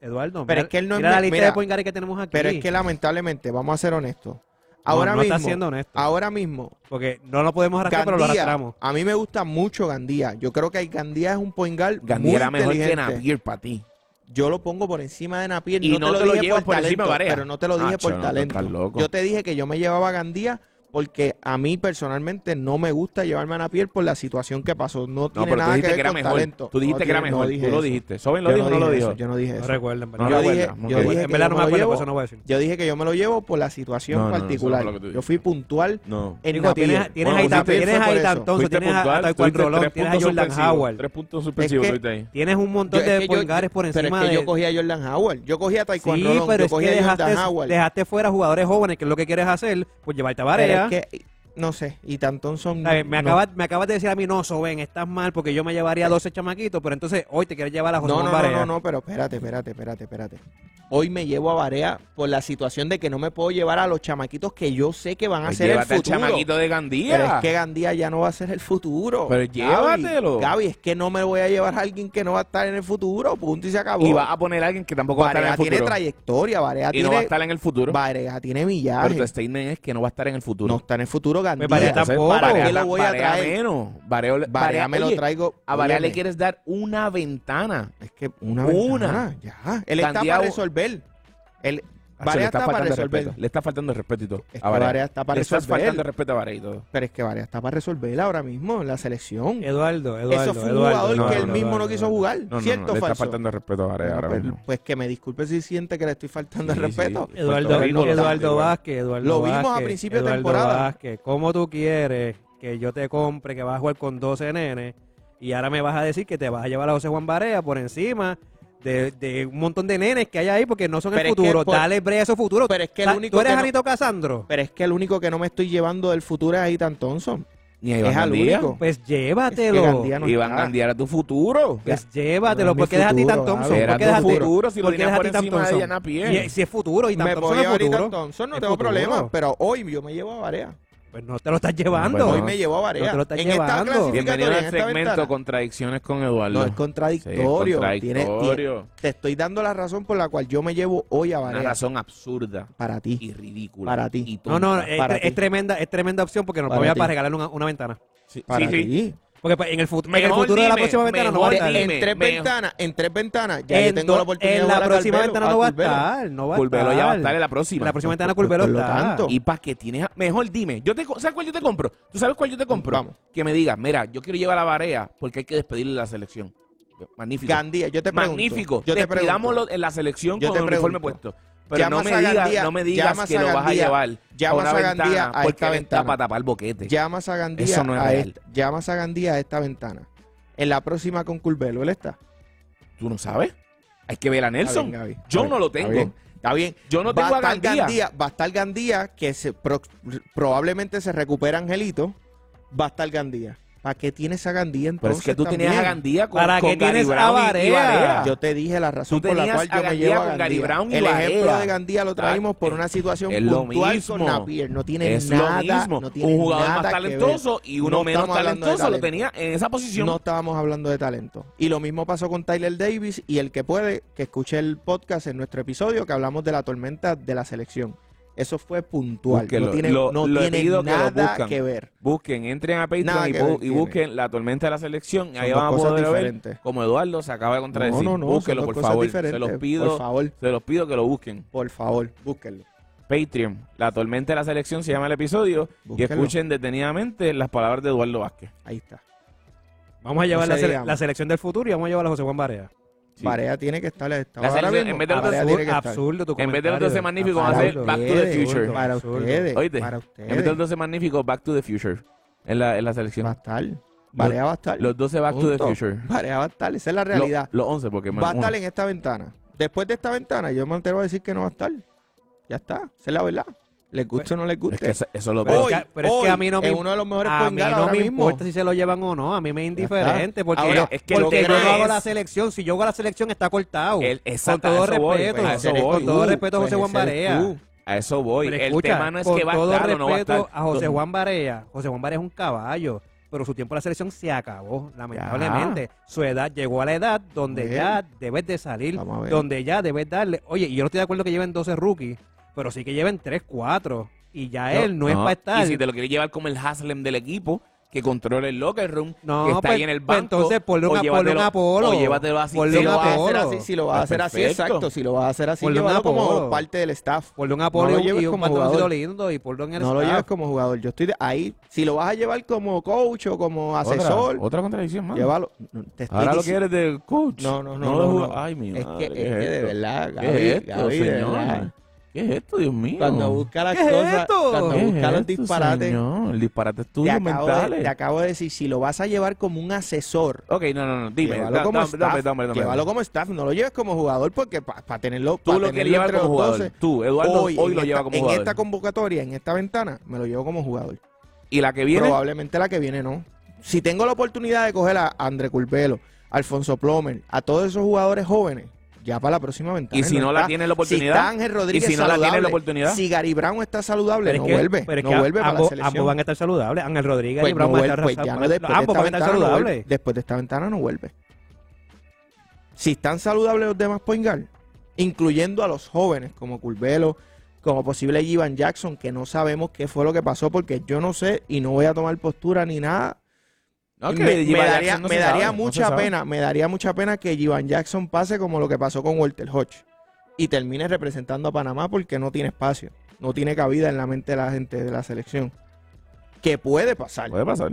Eduardo, Pero es que él no mira la lista de Poingare que tenemos aquí. Pero es que lamentablemente, vamos a ser honestos. Ahora mismo. Ahora mismo. Porque no lo podemos arrastrar, Gandía, pero lo arrastramos. A mí me gusta mucho Gandía. Yo creo que Gandía es un Poingal. Gandía muy era mejor que Napier para ti. Yo lo pongo por encima de Napier. Y no, te, lo, lo dije por, por talento, encima, Pero no te lo dije por talento. Yo te dije que yo me llevaba a Gandía porque a mí personalmente no me gusta llevarme a Napier por la situación que pasó. No, no tiene pero nada tú dijiste que, ver que era con mejor. talento. Tú dijiste no, que era mejor. No tú lo dijiste. Soben lo yo dijo, no, lo dijo. Eso. Yo no dije eso. No recuerdo, en verdad. Yo dije, en verdad no me acuerdo, eso no voy a decir. Yo dije que yo me lo llevo por la situación particular. yo fui puntual. No. En Digo, tienes tienes ahí tienes ahí entonces tienes a Jordan Howard. Tres puntos suspensivos tuviste ahí. Tienes un montón de pulgares por encima de Pero yo cogí a Jordan Howard. Yo cogí a Taekwondo yo cogí a Jordan Howard. Dejaste fuera jugadores jóvenes, que es lo que quieres hacer, pues llevarte a Varela yeah. No sé, y Tantón son... A ver, me, acabas, me acabas de decir a mí, no, Soben, estás mal porque yo me llevaría eh. 12 chamaquitos, pero entonces hoy te quieres llevar a José no, no, Barea. No, no, no, pero espérate, espérate, espérate, espérate. Hoy me llevo a Barea por la situación de que no me puedo llevar a los chamaquitos que yo sé que van a pues ser el futuro. Chamaquito de Gandía. Pero es que Gandía ya no va a ser el futuro. Pero llévatelo. Gaby, es que no me voy a llevar a alguien que no va a estar en el futuro, punto y se acabó. Y vas a poner a alguien que tampoco va a estar en el futuro. tiene trayectoria, Barea y tiene... no va a estar en el futuro. Barea tiene millares. Pero tu statement es que no va a estar en el futuro. No está en el futuro, Gandía. Me parece tampoco. ¿Qué lo voy a traer? menos. Barea, Barea me lo traigo. A Barea le quieres dar una ventana. Es que una, una. ventana. Ya. Él está para resolver. Él, Varea está para resolver. Respeto. Le está faltando el respeto y todo. Es que Varea está para resolver. Le faltando el respeto a Varea y todo. Pero es que Varea está para resolver ahora mismo la selección. Eduardo, Eduardo. Eso fue un jugador que él mismo no, quiso jugar. ¿Cierto o Le está faltando el respeto a Varea ahora pues, mismo. Pues que me disculpe si siente que le estoy faltando el respeto. Eduardo, Rico, Eduardo Vázquez, Eduardo Lo vimos a principio de temporada. Eduardo Vázquez, ¿cómo tú quieres que yo te compre que vas a jugar con 12 nenes y ahora me vas a decir que te vas a llevar a José Juan Varea por encima de, de un montón de nenes que hay ahí porque no son Pero el es que futuro. por- Dale brea a esos futuros. Pero es que el único ¿Tú eres que no- Anito Casandro? Pero es que el único que no me estoy llevando del futuro es Aitan Thompson. Ni a Es Iván al Gandía. único. Pues Es que llévatelo. Gandía no Iván. Gandía era tu futuro. Pues llévatelo. No es ¿Por qué dejas a Titan Thompson? Era ¿Por qué dejas a Titan- futuro si lo dejas por Titan encima de Thompson? Yana Pierre. Y si es futuro y Me Thompson voy es a llevar a futuro. Aitan Thompson, no Es tengo problema. Pero hoy yo me llevo a Varea. Pues no te lo estás llevando. Bueno, Hoy me llevo a Varea. No te lo estás en esta llevando. Bienvenido en al segmento ventana, Contradicciones con Eduardo. No es Sí, es contradictorio. Contradictorio. te estoy dando la razón por la cual yo me llevo hoy a Una Varea. razón absurda Para ti. y ridícula. Para ti. y No, tonta. no, es, Para es ti. tremenda, es tremenda opción porque nos voy a regalarle una, una ventana. Sí, Para sí, sí. ti. Porque pues, en el, fut- en el futuro de la próxima ventana no va a estar. dime. En tres ventanas, en tres ventanas, ya en, yo tengo la oportunidad en de la jugar a próxima ventana no va a Curbelo. estar. No va a Curbelo estar. ya va a estar en la próxima. En la próxima ventana Por- Curbelo por lo está. tanto. Y para que tienes. Mejor dime. Yo te, ¿Sabes cuál yo te compro? ¿Tú sabes cuál yo te compro? Vamos. Que me digas, mira, yo quiero llevar a la Barea porque hay que despedirle la selección. Magnífico. Gandía, yo te pregunto. Magnífico. Yo te pregunto. Despidámoslo en la selección Yo con el uniforme puesto. Pero no me, a digas, Gandía, no me digas que a lo vas a Gandía, llevar a llamas una a Gandía ventana a porque esta ventana. para tapar boquete. Llamas a Gandía, Eso no es a real. esta, llamas a Gandía a esta ventana. En la próxima con Curbelo, él está. ¿Tú no sabes? Hay que ver a Nelson. Está bien, Gaby. Yo no lo tengo. Está bien. Está bien. Yo no va tengo a estar Gandía. Va a estar Gandía, que se pro- probablemente se recupera Angelito. Va a estar Gandía. ¿Para qué tienes a Gandía Pero entonces? es que tú tenías a? Gandía con, ¿Para con qué Gary tienes a Brown y- y Barea? Barea. Yo te dije la razón por la cual yo me Gandía llevo a con Gary Gandía. Brown y El ejemplo Barea. de Gandía lo traímos por una situación es lo puntual mismo. con Napier. No tiene es nada, lo mismo. no tiene un jugador nada más talentoso y uno No menos talentoso lo tenía en esa posición. No estábamos hablando de talento. Y lo mismo pasó con Tyler Davis y el que puede, que escuche el podcast en nuestro episodio que hablamos de la tormenta de la selección. Eso fue puntual. Búsquenlo. No tiene, Lo- no lo tiene que nada buscan. que ver. Busquen, entren a Patreon y, que bu- y busquen la tormenta de la selección. Son Ahí van a poder ver como Eduardo se acaba de contradecir. No, no, no. Búsquenlo, por favor. Se los pido, Por favor, se los pido que lo busquen. por favor, búsquenlo. Patreon, la tormenta de la selección se llama el episodio. Y Búsquenlo. escuchen detenidamente las palabras de Eduardo Vázquez. Ahí está. Vamos a llevar No la, se la selección del futuro y vamos a llevar a José Juan Barea. Sí. Barea tiene que estar. está La ahora mismo, en vez de los Barea dos tiene que estar. Absurdo tu En vez de los comentario. 12 magníficos, Absurdo. vamos a hacer Back to the ustedes, Future. Para Absurdo. ustedes. Oíste, Para En vez de ustedes. los 12 magníficos, Back to the Future. En la, en la Va a selección. estar. Barea va a estar. Los 12 Back to the Punto. Future. Barea va a estar. Esa es la Lo- realidad. Los 11, porque va a estar en esta ventana. Después de esta ventana, yo me entero a decir que no va a estar. Ya está. Esa es la verdad. Les guste o no les Es guste. que eso, eso lo Pero veo. es que- pero es que a mí no me es uno de los mejores A mí no ahora me mismo. importa si se lo llevan o no, a mí me es indiferente, porque, Ahora, es que porque que yo no hago es- la selección, si yo hago la selección está cortado. El- con todo voy, respeto, a eso con todo respeto a José pues Juan Barea. A eso voy. Pero el tema no es que va a todo estar o no va a estar. a José Juan Barea, José Juan Barea es un caballo, pero su tiempo en la selección se acabó, lamentablemente. Su edad llegó a la edad donde Bien. ya debes de salir, donde ya debes darle. Oye, y yo no estoy de acuerdo que lleven 12 rookies, pero sí que lleven 3, 4. Y ya él no, es para estar. Y si te lo quieres llevar como el Haslem del equipo, que controle el locker room, No, que está pues- ahí en el pues banco. entonces ponle una- ponle un Apolo. O llévatelo así. Ponle Si un lo vas a hacer así, si lo vas a Pues hacer así, exacto. Si lo vas a hacer así, Ponle un llévalo como parte del staff. Ponle un No Apolo lo y lleves un jugador. lindo y ponlo en el No lo staff. lleves como jugador. Yo estoy de ahí. Si lo vas a llevar como coach o como asesor, Otra, contradicción más. llévalo. No, te estoy Ahora lo quieres de coach. No, no, no. no, no. Ay, mi Es madre, que, ¿qué es que de verdad, Gaby, ¿Qué es Gaby, de verdad. ¿Qué es esto, Dios mío? Cuando busca las ¿Qué es cosas, esto? cuando ¿Qué es busca los esto, disparates, señor? El disparate es te tuyo, acabo, de, te acabo de decir, si lo vas a llevar como un asesor, Ok, no, no, no. Dime. llévalo da- como dame, staff. dame, dame, dame. llévalo como staff, no lo lleves como jugador porque para tenerlo Tú pa lo llevar entre como los jugador. 12, Tú, Eduardo, hoy, en lo esta- lleva como en jugador. esta convocatoria, en esta ventana, me lo llevo como jugador. y la que viene, Probablemente la que viene no. Si tengo la oportunidad de coger a André Curbelo, Alfonso Plomer, a todos esos jugadores jóvenes, ya para la próxima ventana. y si no la tiene la Si oportunidad, está Ángel Rodríguez y si no la tiene la oportunidad, si Gary Brown está saludable, Pero no es que- vuelve, pero es no que vuelve para la ambos, selección. ambos van a estar saludables. Ángel Rodríguez Pues y Brown no van a estar pues ya no, ambos de van a estar saludables. después de esta ventana no vuelve. Si están saludables los demás point guard, incluyendo a los jóvenes como Curvelo, como posible Ivan Jackson, que no sabemos qué fue lo que pasó porque yo no sé y no voy a tomar postura ni nada. No, que me, me Jivan daría, no me sabe, mucha pena, me daría mucha pena que Ivan Jackson pase como lo que pasó con Walter Hodge y termine representando a Panamá porque no tiene espacio, no tiene cabida en la mente de la gente de la selección. Que puede pasar. Puede pasar.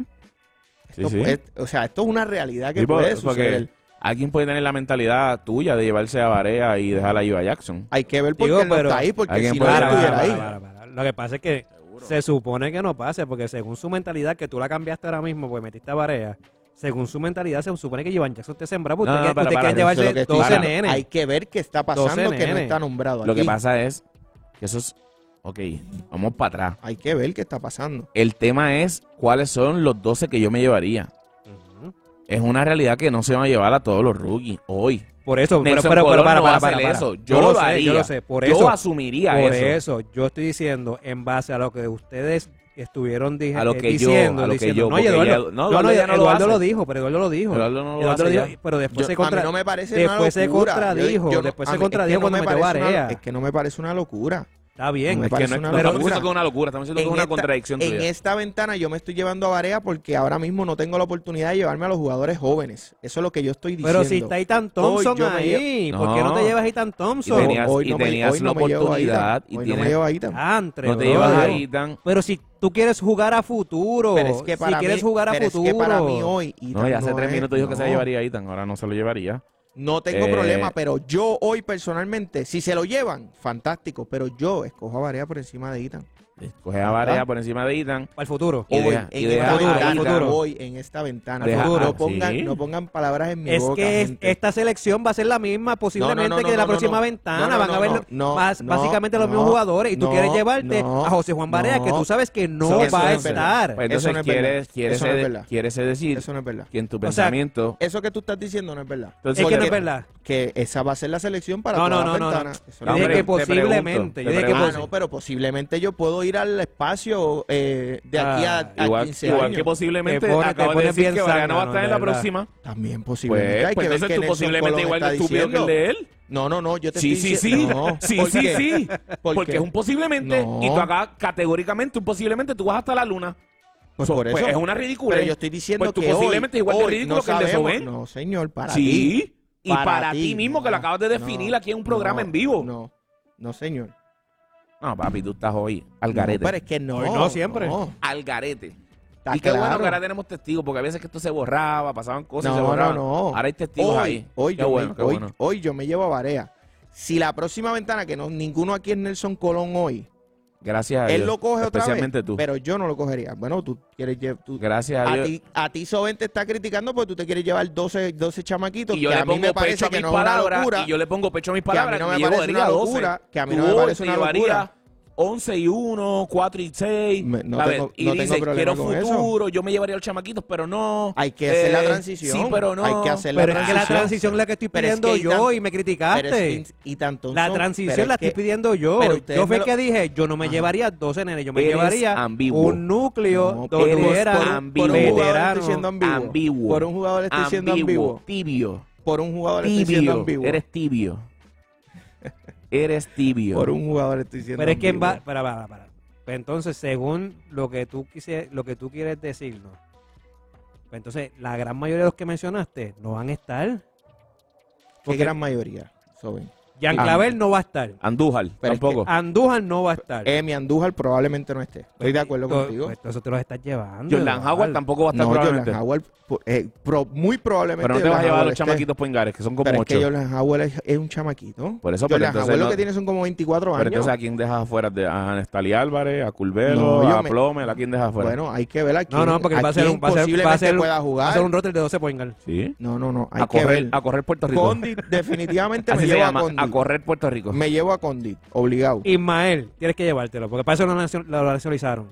Sí, Esto sí. puede- o sea, esto es una realidad que Sí, puede porque suceder. Alguien puede tener la mentalidad tuya de llevarse a Barea y dejar a Iva Jackson. Hay que ver por qué no está ahí, porque si no Para, estuviera ahí. para, para. Lo que pasa es que se supone que no pase, porque según su mentalidad, que tú la cambiaste ahora mismo, pues metiste a Barea, según su mentalidad, se supone que Iván Jackson te sembra, porque No, usted, no, usted quiere que llevarse estoy 12 diciendo. nenes. Hay que ver qué está pasando 12 que no está nombrado Lo que pasa es que eso es. Ok, vamos para atrás. Hay que ver qué está pasando. El tema es cuáles son los 12 que yo me llevaría. Es una realidad que no se van a llevar a todos los rookies hoy. Por eso, pero, Nelson pero, pero, para, no para, para, hacer para. eso. Yo Yo lo lo sé, haría. yo lo sé. Por yo eso, asumiría por eso. eso, yo estoy diciendo, en base a lo que ustedes estuvieron dije- A lo eh, que yo, diciendo, a lo que diciendo, yo, no, Eduardo, no, no, no, Eduardo no lo Eduardo lo, hace. dijo, pero Eduardo lo dijo. Eduardo no lo Eduardo hace lo dijo, pero después Yo- se contra... no me parece después una se locura. contradijo, Yo- yo no- después a se que contradijo no cuando me metió. Es que no me parece una locura. Está bien, me Es que parece no, una no estamos locura. diciendo que es una locura, estamos diciendo que es En una esta- contradicción En tuya. esta ventana yo me estoy llevando a Barea porque ahora mismo no tengo la oportunidad de llevarme a los jugadores jóvenes. Eso es lo que yo estoy diciendo. Pero si está Ethan Thompson Hoy ahí, ¿por qué no No. te llevas a Ethan Y Thompson? tenías- hoy y no me- tenías hoy la no me llevo a oportunidad Ethan. y Hoy no me llevo a Ethan. Antre, No te bro. llevas a Ethan. Pero si tú quieres jugar a futuro, Pero es que para si quieres mí, jugar a pero futuro, es que para mí hoy No, ya hace no tres es- minutos dijo que se no. llevaría a Ethan, ahora no se lo llevaría. No tengo Eh, problema, pero yo hoy personalmente, si se lo llevan, fantástico. Pero yo escojo a Barea por encima de Ethan. Coge a Barea por encima de Ethan. para el futuro. Y Hoy, deja- y en deja esta ventana, hoy, en esta ventana. Deja- no, ah, pongan, sí. no pongan palabras en mi Es boca, que es- gente. esta selección va a ser la misma posiblemente no, no, que de la no, próxima no. ventana. No, no, Van a no, ver no, no, más- no, básicamente los no, mismos jugadores. Y tú no, quieres llevarte no, a José Juan Barea, que no. tú sabes que no Eso- eso va a verdad. estar. Pues Eso no es verdad. quieres, quieres, Eso no es de- verdad. quieres decir Eso no es verdad. que en tu O sea, pensamiento... Eso que tú estás diciendo no es verdad. Entonces, es que no es verdad. Que esa va a ser la selección para No, todas no, las no, no, ventanas. Eso Yo No, es dije hombre, que te posiblemente. pregunto, Yo te dije que Ah, no, pero posiblemente yo puedo ir al espacio eh, de aquí a, Ah, a igual, 15 igual años. que posiblemente Te pone- te acabas de decir bien que no va a estar en la próxima. También Pues, posiblemente. Hay pues que entonces tú posiblemente igual de estúpido que el de él. No, no, no, yo te Sí, estoy sí, sí. No, sí, ¿por sí, sí. ¿Por Porque es un posiblemente. No. Y tú acá categóricamente un posiblemente tú vas hasta la luna. Pues So, por eso. pues es una ridícula. Pero yo estoy diciendo Pues tú que posiblemente hoy, igual de ridículo no que el de. Soben. No, señor, para ti. Sí. Y para, Para ti, mismo que lo acabas de definir no, aquí en un programa no, en vivo. No, no, señor. No, papi, tú estás hoy al No, garete. pero es que no. Hoy no, siempre. no. Al garete. Está y qué bueno que ahora tenemos testigos, porque a veces que esto se borraba, pasaban cosas y se No, no, borraban. no. Ahora hay testigos hoy, ahí. Hoy qué yo, bueno, me, qué hoy, bueno. hoy yo me llevo a Barea. Si la próxima ventana, que no ninguno aquí es Nelson Colón hoy, Gracias a él Dios. lo coge otra vez. Especialmente tú. Pero yo no lo cogería. Bueno, tú quieres lle- tú- Gracias a a Dios. ti, a ti Soben te está criticando porque tú te quieres llevar 12, 12 chamaquitos. y yo que le a mí me pongo parece pecho a que mis no es una palabras locura. y yo le pongo pecho a mis que a mí palabras no me y parece llevaría una 12. locura, que a mí Tú no me parece una locura. 11 y 1, 4 y 6. Me- no tengo- y no tengo dice, problema quiero con eso. futuro, yo me llevaría a los chamaquitos, pero no. Hay que hacer la Eh, transición. Sí, pero no. Hay que hacer la Pero es que la transición. transición es la que estoy Pero es pidiendo que yo Ethan- y me Pero criticaste. es que- y tanto La transición pero la es que- estoy pidiendo yo. pero Yo fue me lo- que dije, yo no me Ajá. llevaría 12 nenes, yo me Eres llevaría ambiguo. un núcleo No, donde eres hubiera por, un- por un jugador estoy siendo ambiguo. Ambiguo. Por un jugador estoy siendo ambiguo. Tibio. Por un jugador estoy siendo Tibio. ambiguo. Eres tibio. Eres tibio. Por un jugador estoy siendo Pero es que va, para, para, para. Pues entonces, según lo que tú quise, lo que tú quieres decirnos, pues entonces la gran mayoría de los que mencionaste no van a estar. Qué gran mayoría, Soben. Jan Ah. Clavel no va a estar. Andújar. Pero es tampoco. Andújar no va a estar. Emi Andújar probablemente no esté. Estoy de acuerdo Pues, contigo. Pues entonces te los estás llevando. Jordan. Howard tampoco va a estar no, probablemente. Jordan Howard, pu- eh, pro- muy probablemente. Pero no te vas a Jordan llevar a Howard los esté. chamaquitos poingares, que son como Pero es que. Jordan Howard es, es un chamaquito. Por eso, pero Jordan entonces Howard lo no- que tiene son como 24 Pero años. entonces, ¿a quién dejas afuera? De, a Nestali Álvarez, a Culvero, No, yo a me- Plomel, ¿a quién dejas afuera? Bueno, hay que ver aquí. No, no, porque va a ser un, va a ser, va a ser, pueda va a jugar. ser un roster de 12 point guard. sí. No, no, no. Hay A que correr, ver. a correr Puerto Rico. Condit, definitivamente me Así se llevo a Condit. A correr Puerto Rico. Me llevo a Condit, obligado. Ismael, tienes que llevártelo, porque para eso lo, nacion- lo nacionalizaron.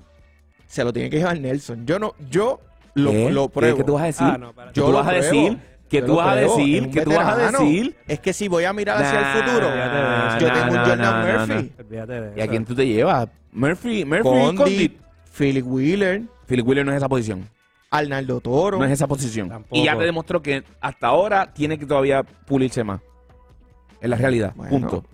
Se lo tiene que llevar Nelson. Yo no, yo lo, ¿Qué? lo ¿Qué- pruebo. ¿Qué tú vas a decir? Ah, no, para- ¿Qué Yo tú lo vas a pruebo. decir? ¿Qué Yo tú lo vas a pruebo. Es decir? un ¿Qué tú vas a veterano. decir? Es que si voy a mirar hacia Nah, el futuro, olvídate de eso. yo nah, tengo un nah, Jordan nah, nah, Murphy, Olvídate de ¿Y a quién tú te llevas? Murphy, Murphy, Condit, Condit. Philip Wheeler, Philip Wheeler no es esa posición. Arnaldo Toro. No es esa posición. Tampoco. Y ya te demostró que hasta ahora tiene que todavía pulirse más. Es la realidad. Bueno. Punto.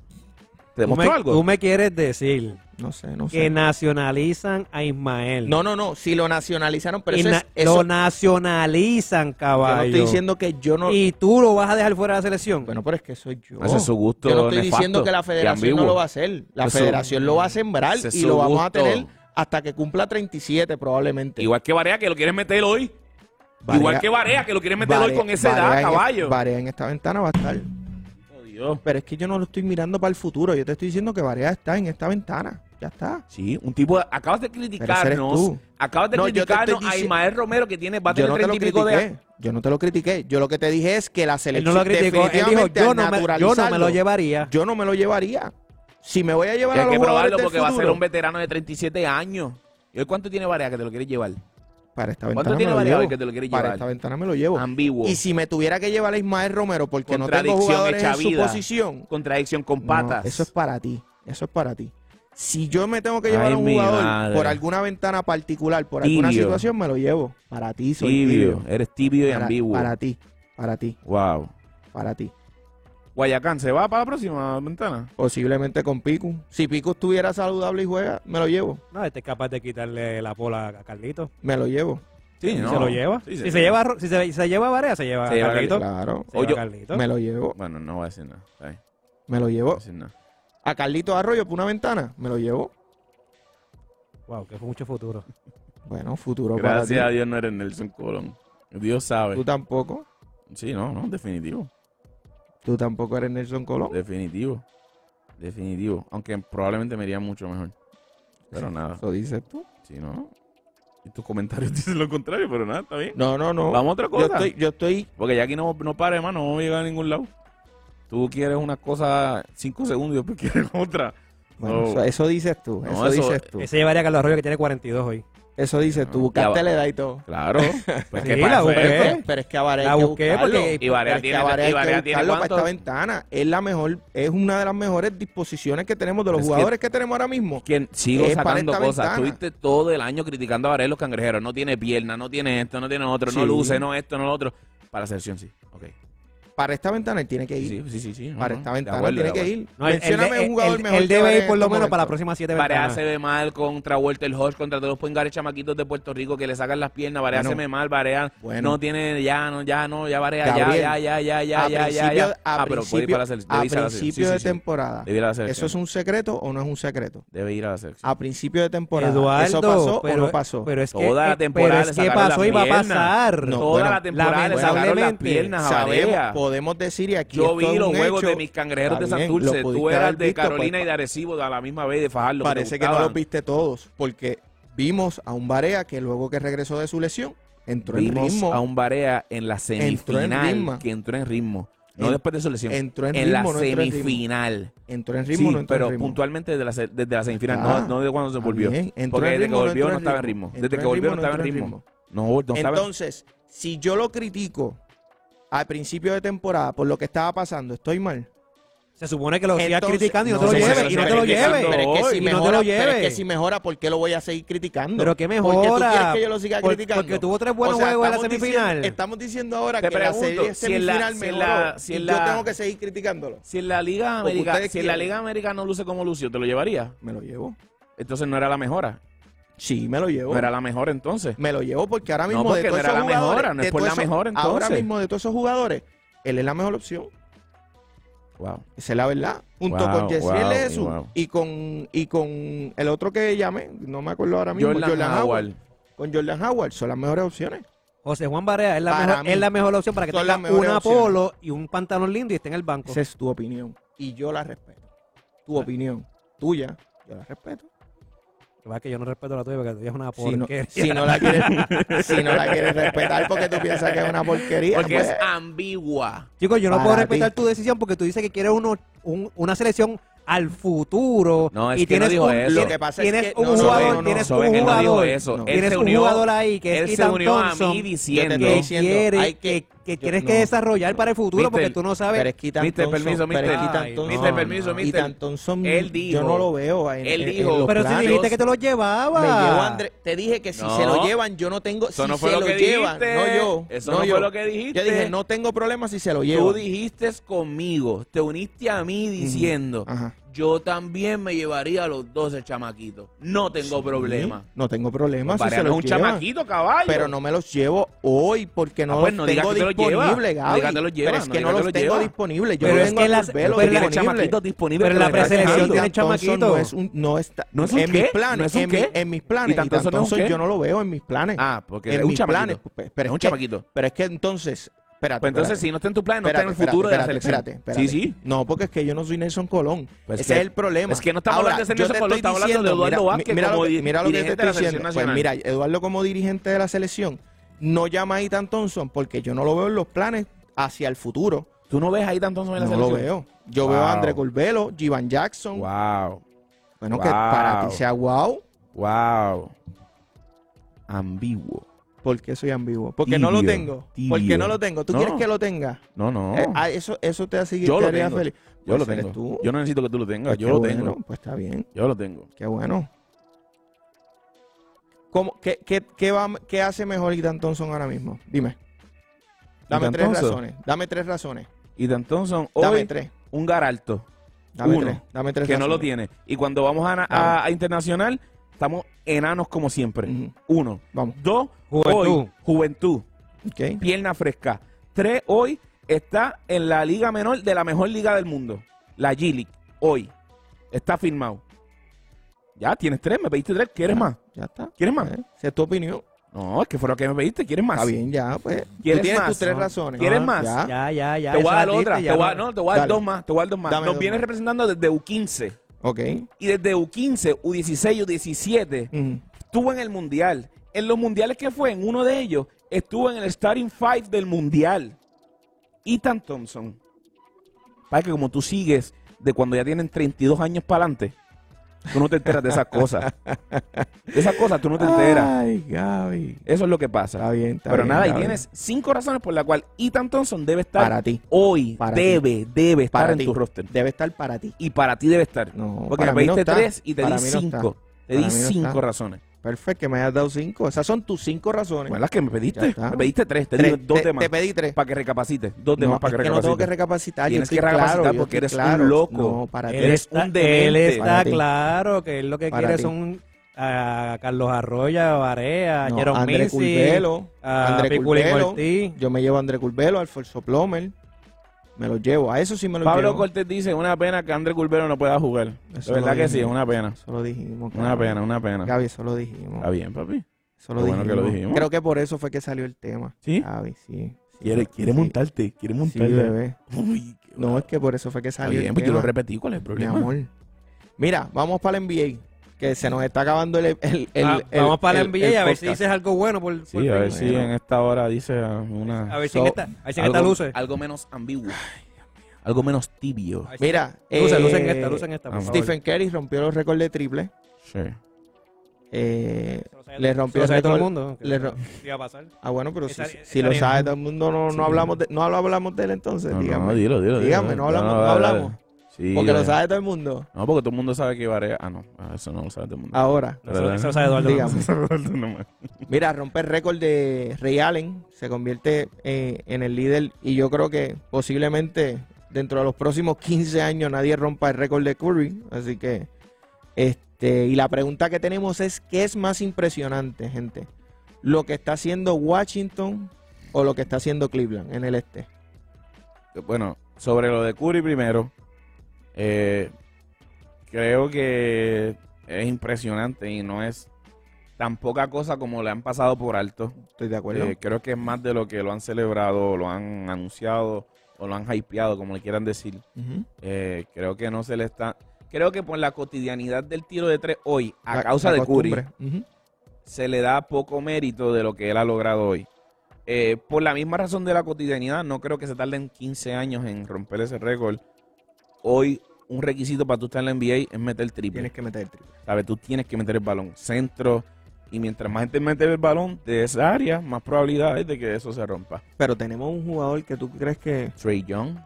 ¿Te Tú me, demostró algo? tú me quieres decir No sé, no que sé. nacionalizan a Ismael. No, no, no. Si lo nacionalizaron, pero Y eso na- es. Eso, lo nacionalizan, yo no caballo. estoy diciendo que yo no. Y tú lo vas a dejar fuera de la selección. Bueno, pero es que soy yo. Ese es su gusto Yo no estoy nefasto diciendo que la federación no lo va a hacer. La federación lo va a sembrar es y lo vamos a tener hasta que cumpla 37 probablemente. Igual que Barea, que lo quieres meter hoy. Barea- Igual que Barea, que lo quieres meter hoy con esa edad, en- caballo. Barea en esta ventana va a estar. Dios. Pero es que yo no lo estoy mirando para el futuro. Yo te estoy diciendo que Varea está en esta ventana. Ya está. Sí, un tipo. acabas de criticarnos. Acabas de No, criticarnos a Ismael Romero que tiene, va a Yo tener no y pico de. Yo no te lo critiqué. Yo lo que te dije es que la Él selección no lo criticó, él dijo, yo no, me, yo no me lo llevaría. Yo no me lo llevaría. Si me voy a llevar a hay los que jugadores probarlo del porque va a ser futuro, un veterano de 37 años. ¿Y hoy cuánto tiene Varea que te lo quieres llevar? Para esta ¿Cuánto ventana me lo llevo. que te lo quieres Para llevar? esta ventana me lo llevo. Ambiguo. Y si me tuviera que llevar a Ismael Romero porque no tengo jugadores en su posición, Contradicción con no, patas. eso es para ti. Eso es para ti. Si yo me tengo que llevar Ay, a un jugador madre. por alguna ventana particular, por alguna situación, me lo llevo. Para ti soy tibio. tibio. Eres tibio y Para, ambiguo. para ti, para ti, Wow. para ti. Guayacán, ¿se va para la próxima ventana? Posiblemente con Pico. Si Pico estuviera saludable y juega, me lo llevo. No, este es capaz de quitarle la pola a Carlito. Me lo llevo. Sí, Si ¿no? se lo lleva. Sí, si, se lleva a si, se, si se lleva a Varea, se lleva Se a lleva a Carlito. Claro. Se lleva Oye, a Carlito. Me lo llevo. Bueno, no voy a decir nada. Me lo voy a llevo. decir nada. A Carlito Arroyo por una ventana, me lo llevo. Wow, que fue mucho futuro. Bueno, futuro Gracias a para ti. Dios no eres Nelson Colón. Dios sabe. Tú tampoco. Sí, no, no, definitivo. Tú tampoco eres Nelson Colón. Definitivo. Definitivo. Aunque probablemente me iría mucho mejor. Pero nada. Eso dices tú. Sí, ¿no? Y tus comentarios dicen lo contrario, pero nada, está bien. No, no, no. Vamos a otra Yo cosa. estoy, yo estoy. Porque ya aquí no, no para, hermano, no vamos a llegar a ningún lado. Tú quieres una cosa cinco segundos y después quieres otra. Bueno, No. eso, eso dices tú. No, eso, eso- dices tú. Ese llevaría a Carlos Arroyo que tiene 42 hoy. Eso dices tú. Buscaste la edad y todo. Claro. Pues Sí, la eso busqué. es, Pero, es que a Varea La hay que busqué porque- Y Varea Pero es que tiene, Varea Varea tiene para esta ventana. Es la mejor, es una de las mejores disposiciones que tenemos de los Es jugadores que, tenemos ahora mismo. Que sigo Es sacando cosas. Estuviste todo el año criticando a Varela los cangrejeros. No tiene pierna, no tiene esto, no tiene otro, no luce, no esto, no lo otro. Para la selección, sí. Ok. Para esta ventana él tiene que ir. Sí, sí, sí. para no, esta ventana acuerdo, tiene que ir. No, Mencióname un jugador mejor él debe ir por lo menos para la momentos. próxima siete ventanas. ve mal contra Walter Hodge, contra todos los point guards chamaquitos de Puerto Rico que le sacan las piernas. Varea Bueno. mal, Varea Bueno. no tiene, ya, no, ya, no, ya Varea, ya, Gabriel, ya, ya, ya, ya, a ya, ya, principio, ya. a Ah, pero puede ir principio- para la selección. a principio Sí, de sí, temporada. Debe ir a la selección. ¿Eso es un secreto o no es un secreto? Debe ir a la selección. A principio de temporada. Eduardo, ¿Eso pasó pero, o no pasó? pero es que, Toda la eh, temporada pero es que pasó las y va a pasar. Toda la temporada le sacaron las piernas a. podemos decir y aquí Yo vi los juegos hecho. de mis cangrejeros de Está bien, Santurce. Tú eras de visto, Carolina pues, y de Arecibo a la misma vez de Fajardo. Parece que no los viste todos, porque vimos a un Barea que luego que regresó de su lesión, entró en Vimos ritmo. a un Barea en la Entró en semifinal que entró en ritmo. No En- después de su lesión. entró en en la ritmo, no entró en ritmo. semifinal. Entró en ritmo, sí, no entró pero en ritmo. puntualmente desde la, desde la semifinal, Ah, no, no de cuando se volvió. entró Porque desde ritmo, que volvió no estaba en ritmo. Desde que volvió no estaba en ritmo. No, no Entonces, si yo lo critico al principio de temporada por lo que estaba pasando, estoy mal. Se supone que lo sigas criticando y no, no, te lo lleves. Y no te lo que- lleves. Pero es que si Y no te mejora, lo pero es que lleves. si mejora, ¿por qué lo voy a seguir criticando? Pero qué Porque tú mejora. quieres que yo lo siga Por- criticando. Porque tuvo tres buenos O sea, juegos en la semifinal. Diciendo, estamos diciendo ahora Te que la pregunto, serie si la- semifinal si mejoró si en y la- yo tengo que seguir criticándolo. Si en la Liga América, si en la. Liga América no luce como lució, ¿te lo llevaría? Me lo llevo. Entonces no era la mejora. Sí, me lo llevo. No era la mejor entonces. Me lo llevo porque ahora No, mismo porque de no todos era esos la jugadores, mejora, no es de por todos la esos- mejor, Ahora mismo de todos esos jugadores, él es la mejor opción. Wow. Esa es la verdad. Junto Wow, con Yesiel wow, Jesús wow. y con y con el otro que llamé, no me acuerdo ahora mismo, Jordan, Jordan, Howard. Howard. Con Jordan Howard son las mejores opciones. José Juan Barea es la, Para mejor, mí, es la mejor opción para que tenga un. Apolo y un pantalón lindo y esté en el banco. Esa es tu opinión y yo la respeto. Tu opinión, tuya, yo la respeto. Lo que pasa es que yo no respeto la tuya porque la tuya es una Si no, porquería. si no la quieres, si no la quieres respetar porque tú piensas que es una porquería, Porque pues, es ambigua. Chicos, yo no puedo ti. respetar tu decisión porque tú dices que quieres uno, un- una selección al futuro. No, es y que no tienes dijo un, eso. Lo que pasa es tienes que- un no, jugador, no, tienes un él no dijo jugador, eso. tienes un unió, jugador ahí que él es se unió a mí diciendo. que quiere, hay que, que- que yo- tienes no. que desarrollar para el futuro Mister, porque tú no sabes. pero es que Mister, permiso, pero es que mister. Ethan Ay, Thompson- Mister, permiso, mister. Ethan Thompson, Él dijo- yo no lo veo en, él en- en dijo- pero si dijiste que te lo llevaba. Me llevo. Te dije que si No. se lo llevan, yo no tengo. Eso si no fue se lo lo, que llevan, dijiste. no yo. Eso no no yo. fue lo que dijiste. Yo dije, no tengo problema si se lo Tú llevan. dijiste conmigo, te uniste a mí diciendo, Ajá. Yo también me llevaría a los 12 chamaquitos. No tengo Sí, problema. No tengo problema si se es los un chamaquito, caballo. Pero no me los llevo hoy porque no Ah, pues los no tengo disponibles, No Gaby. te los lleva, Pero es no que no los tengo disponibles. Yo Pero no es que las- pero tienes disponible. chamaquitos disponibles. Pero la preselección tiene Ethan Thompson chamaquito. No es un, no está, ¿No es un en qué? mis planes, ¿No es un en, qué? mi- en mis planes. Ethan Ethan Thompson no es un Thompson qué? yo no lo veo en mis planes. Ah, porque en es un mis chamaquito. planes. Pero Es un chamaquito. Pero es que entonces, Espérate, Pues entonces, espérate. si no está en tu plan, no Espérate, está en el futuro de la selección. espérate, espérate. Sí, sí. No, porque es que yo no soy Nelson Colón. Pues Ese que- es el problema. es que no estamos Ahora, hablando de Nelson Colón, estamos hablando de Eduardo mira, Vázquez mira como lo que, di- mira lo que te estoy diciendo. Pues mira. Eduardo como dirigente de la selección no llama a Ethan Thompson porque yo no lo veo en los planes hacia el futuro. ¿Tú no ves ahí tanto en la No selección? lo veo. Yo veo a. André Curvelo, Jivan Jackson. Wow. Bueno, que para ti sea wow. Wow. Ambiguo. ¿Por qué soy ambiguo? Porque no lo tengo. tibio. Porque no lo tengo. ¿Tú No. quieres que lo tenga? No, no. Eh, ah, eso, eso te hace Yo te lo tengo. feliz. yo lo Pues eres tengo. tú. Yo no necesito que tú lo tengas. Pues yo lo bueno, tengo. Pues está bien. Yo lo tengo. Qué bueno. ¿Cómo, qué, qué, qué, va, ¿Qué hace mejor Ethan Thompson ahora mismo? Dime. Dame Ethan tres Thompson. razones. Dame tres razones. Dan Thompson, Dame hoy, tres. un garalto Dame uno, tres. Dame tres que no lo tiene. Y cuando vamos a, a- Dame. a internacional, estamos enanos como siempre. Ujú. Uno. Vamos. Dos, Juventud. hoy, juventud. Ok. Pierna fresca. Tres, hoy está en la liga menor de la mejor liga del mundo. La G-League. Hoy. Está firmado. Ya, tienes tres, me pediste tres. ¿Quieres más? Ya está. ¿Quieres más? Eh, Esa es tu opinión. No, es que fue lo que me pediste. ¿Quieres más? Está bien, ya, pues. Tú ¿Quieres tienes más? tus tres No. razones. ¿Quieres Ah, más? Ya. Ya, ya, ya. Te voy a esa dar la diste, otra. Te ya voy a, no- no, te voy a dar Dale. dos más. Te voy a dar dos más. Dame Nos dos vienes más. representando desde U15. Ok. Y desde U15, U16, U17, Ujú. estuvo en el Mundial. En los Mundiales que fue, en uno de ellos, estuvo en el Starting Five del Mundial. Ethan Thompson. Para que como tú sigues de cuando ya tienen 32 años para adelante, tú no te enteras de esas cosas. De esas cosas tú no te enteras. Ay, Gaby. Eso es lo que pasa. Está bien, está Pero bien, nada, y tienes cinco razones por las cuales Ethan Thompson debe estar Para ti. hoy, Para ti. debe, debe estar Para en ti. tu roster. Debe estar para ti. Y para ti debe estar. No, Porque me no pediste tres y te Para di no cinco. Te Para di cinco razones. Perfecto, que me hayas dado cinco. Esas son tus cinco razones. Bueno, las que me pediste. Me pediste tres. Te Tres. dos te, de más. te pedí tres. Para que recapacites. Dos de no, más para que es que no tengo que recapacites. recapacitar. Tienes que recapacitar claro, porque eres un loco. No, para ti. Él Eres está, un demente. él está claro que él lo que Para quiere ti. son a Carlos Arroya, a Barea, a No, Jerome André Curvelo. a André Piculín Curvelo. Ortiz. Yo me llevo a André Curvelo, a Alfonso Plomer. Me los llevo. A eso sí me los Pablo llevo. Cortés dice, una pena que André Culvero no pueda jugar. Eso de verdad lo que sí, es una pena. Eso lo dijimos. Una pena, una pena. Gaby, eso lo dijimos. Está bien, papi. Eso lo bueno dijimos. que lo dijimos. Creo que por eso fue que salió el tema. ¿Sí? Gaby, sí. sí. Quiere, quiere Sí. montarte, quiere Sí, montarte. bebé. Uy, qué No, es que por eso fue que salió bien, el pues yo lo repetí, ¿cuál es el Mi problema? amor. Mira, vamos para el NBA. Que se nos está acabando el. el, el- Ah, el- vamos para la el- NBA el a ver si dices algo bueno por, por Sí, a ver si en esta hora dice ah, una... A ver si So, en esta, a ver si en esta algo, luce. algo menos ambiguo. Algo menos tibio. Si- Mira, Luce, eh, luce en esta, luce en esta, por ah. Stephen Curry rompió los récords de triple. Sí. Eh, le rompió eso lo sabe el todo el mundo. le eso ro- iba a pasar. ah, bueno, pero si, Esa- si lo sabe todo el mundo, no, no hablamos de, no hablamos de él entonces, No, dígame. no, dilo, dilo. Dígame, dilo. no hablamos, no hablamos. Sí, porque lo sabe todo el mundo. No, porque todo el mundo sabe que Ibarra... Ah, no, eso no lo sabe todo el mundo. Ahora, Eso, eso lo sabe Eduardo. Dígame. Dígame. mira, rompe el récord de Ray Allen, se convierte eh, en el líder y yo creo que posiblemente dentro de los próximos 15 años nadie rompa el récord de Curry, así que este y la pregunta que tenemos es ¿qué es más impresionante, gente? ¿Lo que está haciendo Washington o lo que está haciendo Cleveland en el este? Bueno, sobre lo de Curry primero, eh, creo que es impresionante y no es tan poca cosa como le han pasado por alto. Estoy de acuerdo. Eh, creo que es más de lo que lo han celebrado, lo han anunciado o lo han hypeado, como le quieran decir. Eh, creo que no se le está... Creo que por la cotidianidad del tiro de tres hoy, a La- causa la de Curry, costumbre. Ujú. se le da poco mérito de lo que él ha logrado hoy. Eh, por la misma razón de la cotidianidad, no creo que se tarden 15 años en romper ese récord. Hoy, un requisito para tú estar en la NBA es meter triple. Tienes que meter el triple. ¿Sabes? Tú tienes que meter el balón centro. Y mientras más gente mete el balón de esa área, más probabilidad hay de que eso se rompa. Pero tenemos un jugador que tú crees que Trey Young.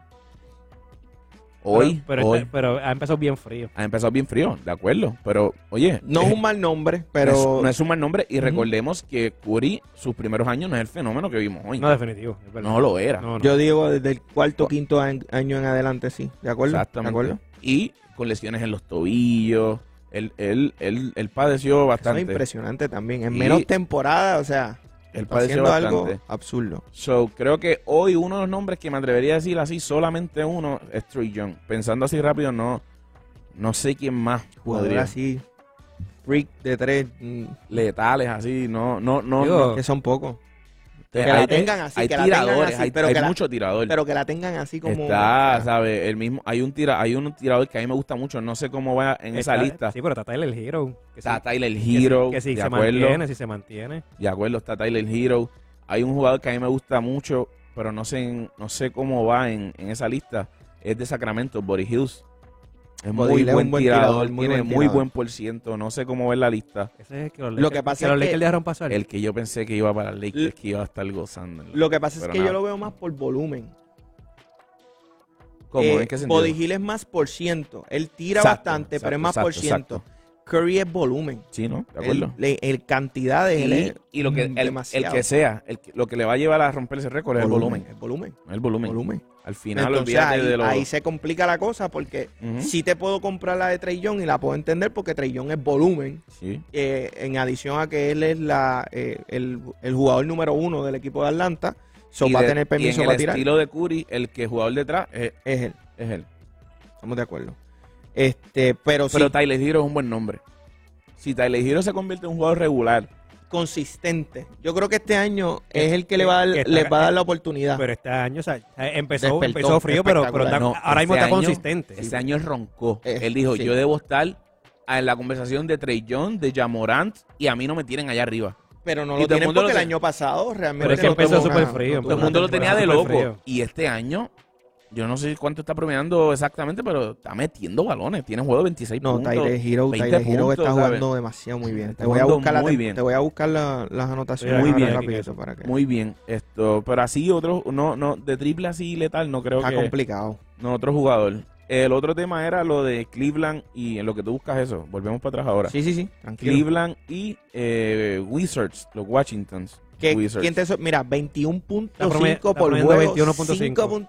Hoy, pero, hoy está- pero ha empezado bien frío. ha empezado bien frío, de acuerdo. Pero, oye, no eh, es un mal nombre, no es- pero no es un mal nombre. Y recordemos que Curry, sus primeros años, no es el fenómeno que vimos hoy. No, definitivo. No lo era. No, no. Yo digo desde el cuarto, quinto año en adelante, sí. ¿De acuerdo? Exactamente. ¿De acuerdo? Y con lesiones en los tobillos. Él, él, él, él padeció Eso es bastante. impresionante también. En Y- menos temporada, o sea, Él padeció haciendo algo bastante. absurdo. So, creo que hoy uno de los nombres que me atrevería a decir así, solamente uno, es Trey Young. Pensando así rápido, no, no sé quién más Jugador podría. así, freak de tres, mm, Letales así, no, no, no. Digo, no. que son pocos. Que hay, la tengan así, hay que la tengan tiradores, así, hay, pero hay que la- mucho tirador. Pero que la tengan así como. Está, ¿sabes? El mismo, hay un tira, hay un tirador que a mí me gusta mucho, no sé cómo va en esa Está- lista. Sí, pero está Tyler Hero. Que sí- Está Tyler que Hero, Que si de se acuerdo. mantiene, si se mantiene. De acuerdo, está Tyler Hero. Hay un jugador que a mí me gusta mucho, pero no sé, no sé cómo va en, en esa lista. Es de Sacramento, Body Hills. Es muy buen, un buen tirador, tirador, muy tiene buen muy buen por ciento. No sé cómo va en la lista. Ese es el que los Lo que pasa que es los que- Lakers dejaron pasar. El que yo pensé que iba para Lakers, que iba a estar gozando. Lo que pasa es que nada. yo lo veo más por volumen. ¿Cómo? Eh, ¿En qué sentido? Body Hill es más por ciento. Él tira Exacto, bastante, exacto, pero es más por exacto, ciento. Curry es volumen. Sí, ¿no? De El, acuerdo. le- el cantidad de él y, es y lo que el, el demasiado. que sea, el que- lo que le va a llevar a romper ese récord es el volumen. Es volumen. El volumen. volumen. Al final, Entonces olvídate ahí, de los. ahí se complica la cosa porque Ujú. sí te puedo comprar la de Trey Young y la puedo entender porque Trey Young es volumen. Sí. eh, en adición a que él es la, eh, el, el jugador número uno del equipo de Atlanta. So Y va de- a tener y permiso en para el tirar. estilo de Curry, el que jugador detrás es, Es él. es él. Estamos de acuerdo. Este, pero, Pero sí, Tyler Hero es un buen nombre. Si Tyler Hero se convierte en un jugador regular, consistente. Yo creo que este año es el que le va a dar, les va a dar la oportunidad. Pero este año, o sea, empezó, Despertó, empezó frío, pero, pero espectacular. está- No, ahora mismo este está año- consistente. este año él roncó. Eh, él dijo, sí. yo debo estar en la conversación de Trey Young, de Jamorant, y a mí no me tienen allá arriba. pero no y lo todo el tienen mundo porque lo el año pasado realmente Pero es que no empezó súper frío, Todo el mundo lo tenía de loco. frío. Y este año, yo no sé cuánto está promediando exactamente, pero está metiendo balones. Tiene juego de 26 No, puntos. Tyler Hero, 20 Tyler Hero puntos, está ¿sabes? jugando demasiado muy bien. Está Te voy a buscar, la bien. te voy a buscar la- las anotaciones Muy bien. rapidito para que Muy bien. Esto, pero así otro, no, no, de triple así letal, no creo está que. complicado. No, otro jugador. El otro tema era lo de Cleveland y en lo que tú buscas eso. Volvemos para atrás ahora. Sí, sí, sí, tranquilo. Cleveland y eh, Wizards, los Washingtons. ¿Qué- Wizards. ¿Quién te so- Mira, 21.5 Está promed- por juego, 21.5.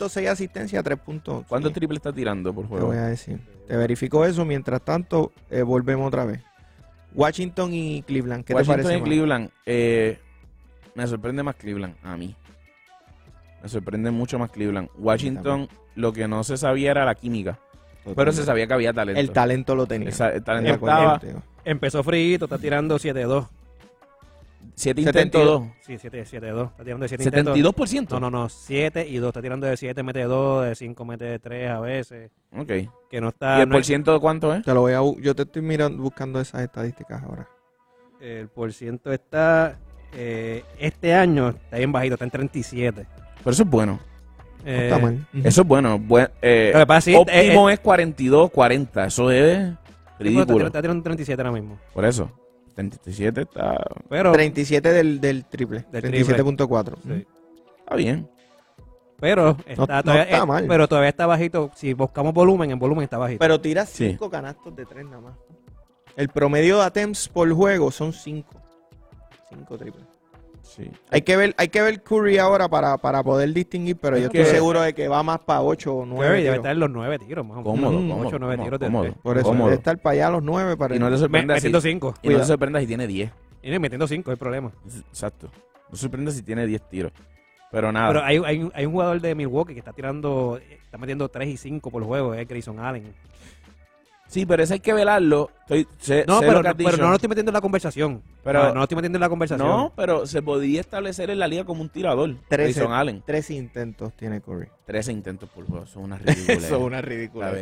5.6 asistencia, 3 puntos. ¿Cuántos Sí, triples está tirando por Te juego? voy a decir. Te verifico eso. Mientras tanto, eh, volvemos otra vez. Washington y Cleveland. ¿Qué Washington te parece? y más? Cleveland. eh, me sorprende más Cleveland a mí. Me sorprende mucho más Cleveland. Washington, lo que no se sabía era la química. Pero se sabía que había talento. El talento lo tenía. Esa- el talento estaba. contigo. Empezó frío, está tirando 7-2. 7 72. intentos, Sí, 7, 7-2. Está tirando de 7 2. intentos. 72%. No, no, no. 7 y 2. Está tirando de 7, mete 2, de 5 mete 3 a veces. Ok. Que no ¿Y está. el no por ciento de cuánto es? Te lo voy a, yo te estoy mirando, buscando esas estadísticas ahora. el por ciento está. eh, este año está bien bajito, está en 37. Pero eso es bueno. No Eh, está mal. Eso es bueno. Buen- eh, Lo que pasa es que, óptimo eh, es 42, 40. Eso es Está ridículo. tirando, está tirando 37 ahora mismo. Por eso. 37 está, Pero, 37 del, del triple. Del 37.4. Sí. está bien. pero está, no todavía, está eh, mal. pero todavía está bajito. Si buscamos volumen, en volumen está bajito. Pero tira Sí. 5 canastos de 3 nada más. El promedio de attempts por juego son 5. 5 triples. Sí. Hay que ver, hay que ver Curry ahora para, para poder distinguir, pero Es yo que- estoy seguro de que va más para 8 o 9. Curry debe estar en los 9 tiros, más o menos. Cómodo, Mm, cómodo. ocho, nueve cómodo, tiros de cómodo. Por eso Cómodo. debe estar para allá a los 9 para Y no te Me- sorprenda si, metiendo 5. y no te Cuidado. sorprenda si tiene 10. Y metiendo 5, hay problema. Exacto. No te sorprenda si tiene 10 tiros. Pero nada. Pero hay, hay, un- hay un jugador de Milwaukee que está tirando, está metiendo 3 y 5 por juego, es Grayson Allen. Sí, pero eso hay que velarlo. Estoy, sé, No, sé pero, has pero no lo estoy metiendo en la conversación. Pero- no, no lo estoy metiendo en la conversación. No, pero se podría establecer en la liga como un tirador. Trece. Grayson Allen. 13 intentos tiene Curry. 13 intentos por juego. Es una ridícula. una ridícula.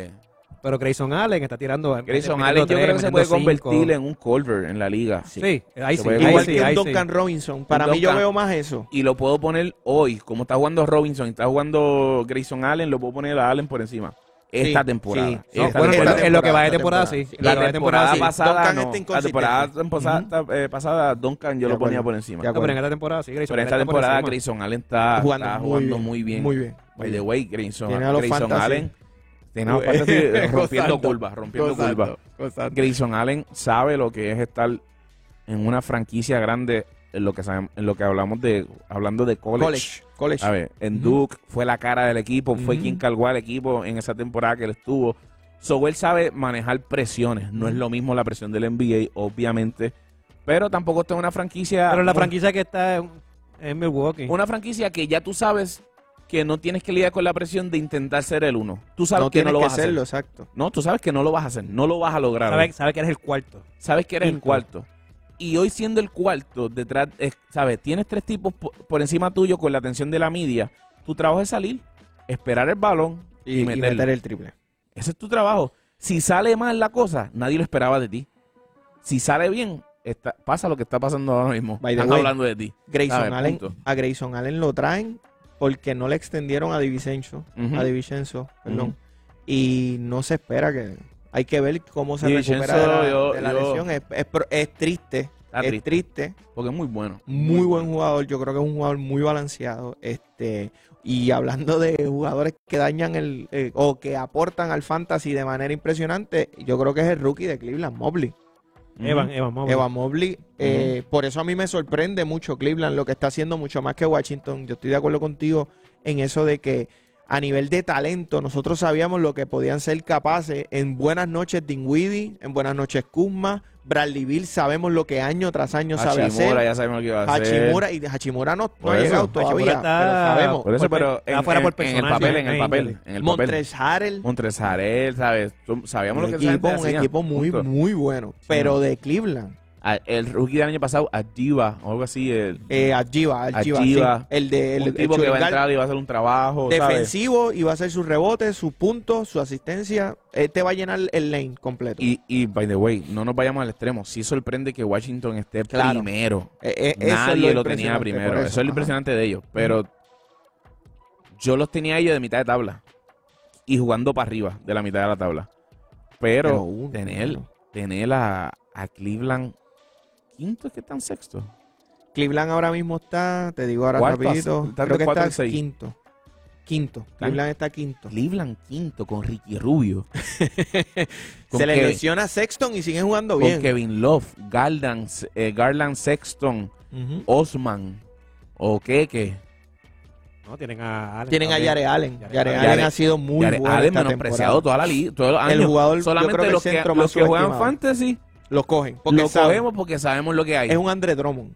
Pero Grayson Allen está tirando. Grayson metiendo Allen yo creo que se puede cinco. convertir en un Culver en la liga. Sí, ahí Se sí. ahí Igual sí, que un ahí sí. Duncan Robinson. Para Un mí yo Duncan- veo más eso. Y lo puedo poner hoy. Como está jugando Robinson y está jugando Grayson Allen, lo puedo poner a Allen por encima. Esta Sí, temporada. sí. No, Esta bueno, esta en, lo- en lo que va de temporada, sí. sí. En lo La que va de temporada sí. pasada, Duncan no. está la temporada pasada, eh, pasada, Duncan yo De lo ponía acuerdo. por encima. De No, pero en esta temporada sí, Grayson Pero esta Allen está por temporada encima. Grayson Allen está Jugando está muy jugando bien, muy bien. Muy bien. By the way, Grayson, Tiene a los Grayson fantasy. Allen tiene a los Uy, fantasy rompiendo gozando, curvas, rompiendo Gozando, curvas. gozando. Grayson Allen sabe lo que es estar en una franquicia grande en lo que sabem- en lo que hablamos de hablando de college. College. College. A ver, en. Duke fue la cara del equipo, fue quien cargó al equipo en esa temporada que él estuvo. So, él sabe manejar presiones. No es lo mismo la presión del NBA, obviamente. Pero tampoco está en una franquicia. Pero la franquicia que está en, Milwaukee. Una franquicia que ya tú sabes que no tienes que lidiar con la presión de intentar ser el uno. Tú sabes no que no lo que vas a hacer. exacto. No, tú sabes que no lo vas a hacer. No lo vas a lograr. sabe, sabe que eres el cuarto. Sabes que eres el cuarto. Y hoy siendo el cuarto, detrás, ¿sabes? Tienes tres tipos po- por, encima tuyo con la atención de la media. Tu trabajo es salir, esperar el balón y, Y, y meterle. meter el triple. Ese es tu trabajo. Si sale mal la cosa, nadie lo esperaba de ti. Si sale bien, está- pasa lo que está pasando ahora mismo. Están way, hablando de ti. Grayson. Allen, a Grayson Allen lo traen porque no le extendieron a Divicenzo, Ujú. a Divicenzo, perdón. Y no se espera que hay que ver cómo se Divincenzo, recupera de la, yo- de la yo- lesión. Es, es pro- es triste, es triste, triste. porque es muy bueno. Muy buen jugador, yo creo que es un jugador muy balanceado. Este, y hablando de jugadores que dañan el eh, o que aportan al fantasy de manera impresionante, yo creo que es el rookie de Cleveland, Mobley. Evan, Evan Mobley. Evan Mobley, eh, por eso a mí me sorprende mucho Cleveland, lo que está haciendo mucho más que Washington. Yo estoy de acuerdo contigo en eso de que a nivel de talento, nosotros sabíamos lo que podían ser capaces en buenas noches Dinwiddie, en buenas noches Kuzma, Bradley Bill, sabemos lo que año tras año sabe Hachimura, hacer. ya sabemos lo que iba a hacer. Hachimura, y Hachimura no, no ha llegado Hachimura todavía, está- pero sabemos. Por eso, Por- pero en, fuera por en- en el papel, en el papel, en el papel. Montres Harrell, Montres Harrell, ¿sabes? Sabíamos un lo que equipo, un equipo muy, Punto. muy bueno, pero de Cleveland. A- El rookie del año pasado, Adiva, o algo así. El, Eh, sí. el de el, un el tipo que va a entrar y va a hacer un trabajo, ¿sabes? defensivo y va a hacer sus rebotes, sus puntos, su asistencia. Este va a llenar el lane completo. Y, y, by the way, no nos vayamos al extremo. Sí sorprende que Washington esté Claro. primero. Eh, eh, Nadie lo, tenía primero. Eso, es lo impresionante de ellos. Pero yo los tenía ellos de mitad de tabla. Y jugando para arriba de la mitad de la tabla. Pero, tener, tener a, a Cleveland quinto es que están sexto. Cleveland ahora mismo está, te digo ahora Cuarto, rapidito, está creo que está seis. quinto. Quinto. Cleveland está quinto. Cleveland quinto con Ricky Rubio. Con Se le Kevin- lesiona Sexton y siguen jugando con bien. Kevin Love, Garland, eh, Garland Sexton, Ujú. Osman o Keke. No, tienen a Allen Tienen a también. Yare Allen. Yare Yare Allen. Allen ha sido muy Yare bueno Allen menospreciado temporada. toda la liga, todos los El años. jugador, yo Solamente creo que el los que, los que juegan fantasy Los cogen. Porque lo saben, cogemos porque sabemos lo que hay. es un Andre Drummond.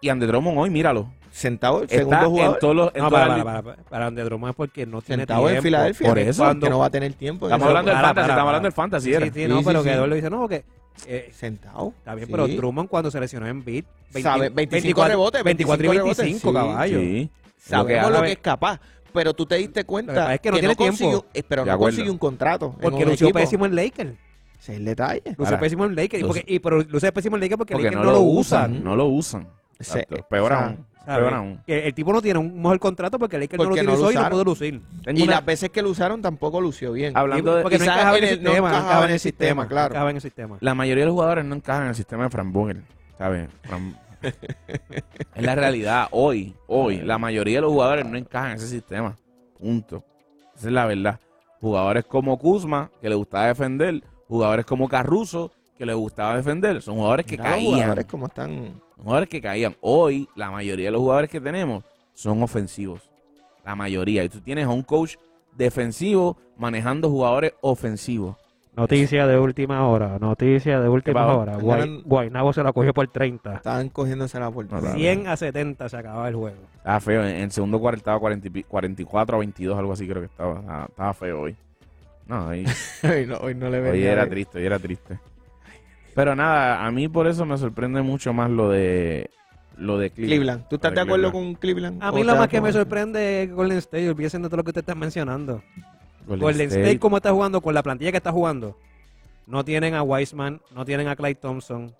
Y Andre Drummond hoy, míralo. Sentado, Está segundo jugador. en todos los. en No, todas para, las para, para, para Andre Drummond es porque no tiene Sentado en tiempo. Filadelfia. Por que eso. cuando- que no va a tener tiempo. Estamos hablando del para, fantasy, para, estamos para. hablando del fantasy. Sí, era. sí, Sí, no, sí, pero sí. que Eduardo dice, no, porque eh, Sentado. está bien, pero Drummond cuando se lesionó en beat, Sabe, 25 rebotes, 24 y 25 25, rebotes, sí, caballo. Sí. Sabemos lo que es capaz. Pero tú te diste Lo que cuenta es que no tiene consiguió- tiempo. eh, pero no acuerdo. consiguió un contrato. en Porque un lució equipo. pésimo en Lakers. Ese es el detalle. Lució Ahora, pésimo en Lakers. Y, los- porque, y pero luce pésimo en Lakers porque, Porque Lakers no, no, lo usan. No lo usan. Ese- Exacto. Peor o sea, aún. ¿sabes? Peor aún. Que el tipo no tiene un mejor contrato porque Lakers Porque no lo no lo utilizó y no usaron. pudo lucir. Tengo Y una- las veces que lo usaron tampoco lució bien. Hablando de. porque no quizás encajaba en en el el- no sistema. encajaba en el sistema, claro. encajaba en el sistema. La mayoría de los jugadores no encajan en el sistema de Frank Vogel, ¿sabes? Fran- es la realidad. Hoy, hoy, la mayoría de los jugadores no encajan en ese sistema. Punto. Esa es la verdad. Jugadores como Kuzma, que le gustaba defender. Jugadores como Carruso, que le gustaba defender. Son jugadores que caían. jugadores como están. Son jugadores que caían. Hoy, la mayoría de los jugadores que tenemos son ofensivos. La mayoría. Y tú tienes a un coach defensivo manejando jugadores ofensivos. Noticia de última hora. Noticia de última hora. Guay- Guaynabo se la cogió por 30. Están cogiéndose la puerta. No, claro. 100 a 70 se acababa el juego. Estaba feo. En el segundo cuarto estaba 40 y pi- 44 a 22, algo así creo que estaba. Estaba, estaba feo hoy. No, hoy, hoy, no, hoy no le hoy venía era de- triste, hoy era triste. Pero nada, a mí por eso me sorprende mucho más lo de lo de Cleveland. Cleveland. ¿Tú estás Lo de de acuerdo con Cleveland? A ¿O mí lo más que me sorprende es Golden State, olvídense de todo lo que usted está mencionando. Golden Golden State, State. como está jugando, con la plantilla que está jugando, no tienen a Wiseman, no tienen a Clay Thompson.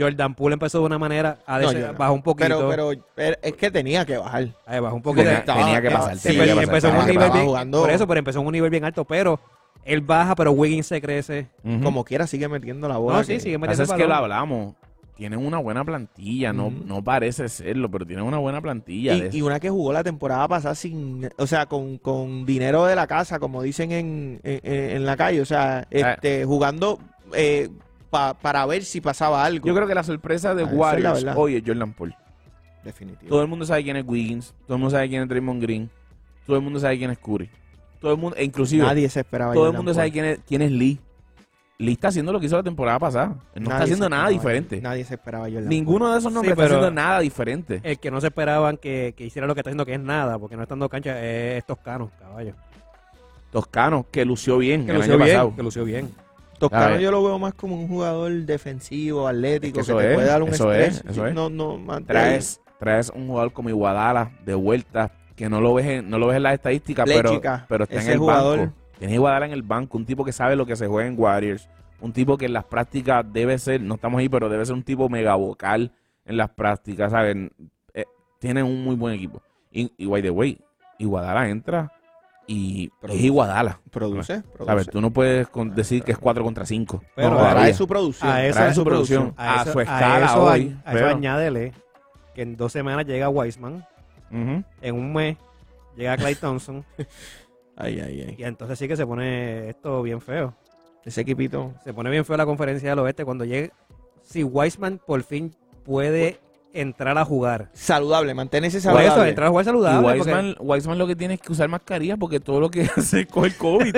Jordan Poole empezó de una manera, a No, bajó un poquito, Pero, pero, pero es que tenía que bajar. ahí bajó un poquito. Tenía- Estaba- tenía que pasar, sí, que empezó en un nivel bien, jugando- por eso, pero empezó en un nivel bien alto, pero él baja, pero Wiggins se crece. Como quiera sigue metiendo la bola. No, sí, sigue metiendo el es que lo hablamos. Tienen una buena plantilla, no, no parece serlo, pero tienen una buena plantilla. Y, y una que jugó la temporada pasada sin, o sea, con, con dinero de la casa, como dicen en, en, en la calle, o sea, este, jugando eh, pa- para ver si pasaba algo. Yo creo que la sorpresa de Ah, esa es la Warriors verdad. hoy es Jordan Poole. Definitivo. Todo el mundo sabe quién es Wiggins, todo el mundo sabe quién es Draymond Green, todo el mundo sabe quién es Curry. Todo el mundo, e inclusive, Nadie se esperaba. todo el mundo sabe quién es, quién es Lee. Lee está haciendo lo que hizo la temporada pasada. Él no está haciendo nada diferente. Nadie se esperaba Jordan Ninguno de esos nombres Sí, está pero- haciendo nada diferente. El que no se esperaban que, que hiciera lo que está haciendo, que es nada, porque no estando cancha, es Toscano, caballo. Toscano, que lució bien Que el lució año bien, pasado. que lució bien. Toscano yo lo veo más como un jugador defensivo, atlético, Es que, te es, puede dar un eso estrés. es, eso es. No, no, más de Traes, traes un jugador como Iguadala de vuelta, que no lo ves en, no lo ves en las estadísticas, pero, Léchica, pero está en el jugador. banco. Tienes Iguadala en el banco, un tipo que sabe lo que se juega en Warriors, un tipo que en las prácticas debe ser, no estamos ahí, pero debe ser un tipo mega vocal en las prácticas, ¿saben? Eh, tienen un muy buen equipo. Y, y by the way, Iguadala entra y es Produce. Iguadala. Produce, ¿Sabes? produce. Tú no puedes con- decir que es 4 contra 5. Pero No, a- trae su producción. a eso- trae su producción a, eso- su escala eso, hoy. a- a eso añádele que en dos semanas llega Wiseman, en un mes llega Clay Thompson, Ay, ay, ay. y entonces sí que se pone esto bien feo. Ese equipito. Se pone bien feo la conferencia del oeste cuando llegue. Si Wiseman por fin puede entrar a jugar. Saludable, manténese Por saludable. eso, entrar a jugar Y saludable. porque- Wiseman, Wiseman lo que tiene es que usar mascarilla porque todo lo que hace es coger COVID.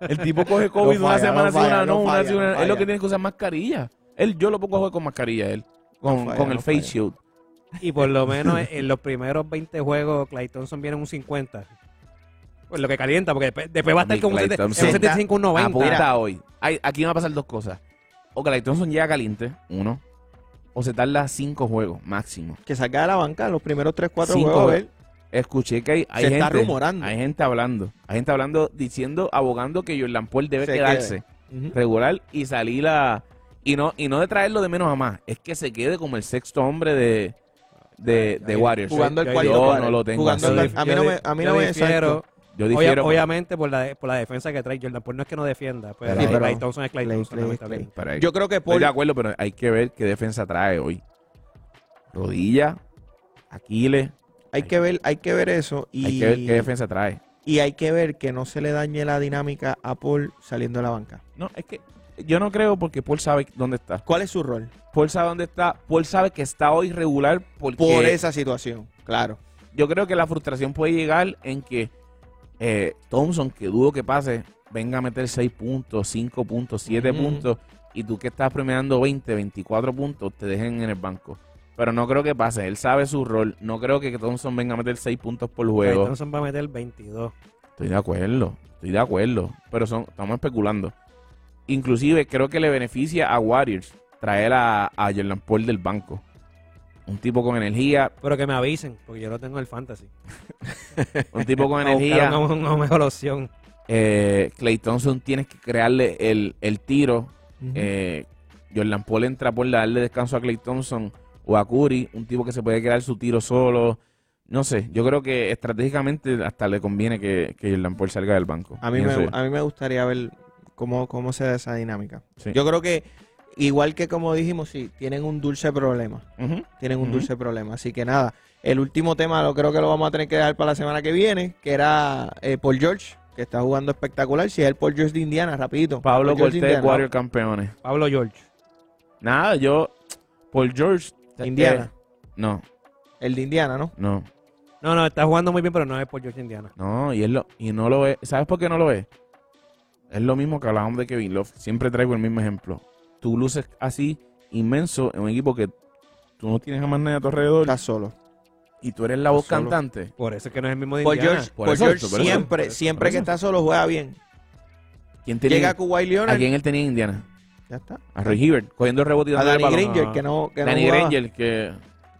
El tipo coge COVID No una falla, semana no sí, una falla, no, falla, una- no Es lo falla. que tiene que usar mascarilla. Él, yo lo pongo a jugar con mascarilla, él. Con, falla, con el face falla. shield. Y por lo menos en los primeros 20 juegos, Clay Thompson viene en un 50. Pues lo que calienta, porque después, después va a estar como un, Klay sete- Thompson. un 75, un 90. Apunta hoy. Hay- aquí van a pasar dos cosas. O Clay Thompson llega caliente, uno. O se tarda cinco juegos máximo. Que salga de la banca los primeros 3, 4 Cinco juegos. a juegos. ver. Escuché que hay, hay Se gente, está rumorando. hay gente hablando, hay gente hablando, diciendo, abogando que Jordan Paul debe Se quedarse regular y salir a y no y no de traerlo de menos a más, es que se quede como el sexto hombre de de, de Warriors. Jugando el Yo- cuarto yo cuadro. no lo tengo Jugando así. el- a mí no me, a mí no Yo difiero. Obvia- obviamente por la, por la defensa que trae Jordan Paul no es que no defienda, pero, Sí, pero- Clay Thompson es Clay Clay- Thompson, Clay- lamentablemente. pero Yo creo que estoy Paul de acuerdo, pero hay que ver qué defensa trae hoy. Rodilla, Aquiles, hay que ver, hay que ver eso y hay que ver qué defensa trae. y hay que ver que no se le dañe la dinámica a Paul saliendo de la banca. No, es que yo no creo porque Paul sabe dónde está. ¿Cuál es su rol? Paul sabe dónde está. Paul sabe que está hoy regular porque Por esa situación, claro. yo creo que la frustración puede llegar en que eh, Thompson, que dudo que pase, venga a meter 6 puntos, 5 puntos, 7 Ujú. puntos, y tú que estás premiando 20, 24 puntos, te dejen en el banco. Pero no creo que pase, él sabe su rol. No creo que Thompson venga a meter 6 puntos por juego. Thompson va a meter 22. Estoy de acuerdo, estoy de acuerdo, pero son, estamos especulando. Inclusive creo que le beneficia a Warriors traer a, a Jordan Paul del banco. Un tipo con energía, Pero que me avisen, porque yo lo tengo en el fantasy. un tipo con energía. una, una mejor opción. Eh, Clay Thompson tienes que crearle el, el tiro. Eh, Jordan Paul entra por darle descanso a Clay Thompson o a Curry, un tipo que se puede crear su tiro solo. No sé, yo creo que estratégicamente hasta le conviene que, que Jordan Paul salga del banco. a, mí me, a mí me gustaría ver cómo, cómo se da esa dinámica. Sí. Yo creo que, igual que como dijimos, sí, tienen un dulce problema. Tienen un dulce problema. Así que nada, el último tema lo creo que lo vamos a tener que dejar para la semana que viene, que era eh, Paul George, que está jugando espectacular. Si es el Paul George de Indiana, rapidito. Pablo Paul George de Cortés, Indiana. Warrior campeones. Pablo George. Nada, yo. Paul George. eh, Indiana. no, El de Indiana, ¿no? no, No, no, está jugando muy bien, pero no es por George Indiana. no. Y, él lo, y no lo ve. ¿Sabes por qué no lo ve? Es lo mismo que hablábamos de Kevin Love. Siempre traigo el mismo ejemplo. Tú luces así, inmenso, en un equipo que tú no tienes a más nadie a tu alrededor. Está solo. Y tú eres la voz solo. cantante. Por eso es que no es el mismo de Paul Indiana. George, por eso, George por eso, siempre, por eso, siempre por que está solo juega bien. ¿Quién tenía, Llega ¿A Leonard, quién él tenía en Indiana? ya está. A Roy Hibbert, cogiendo el rebote y A Danny. Granger, No. que no, que no Danny jugaba. Granger, que...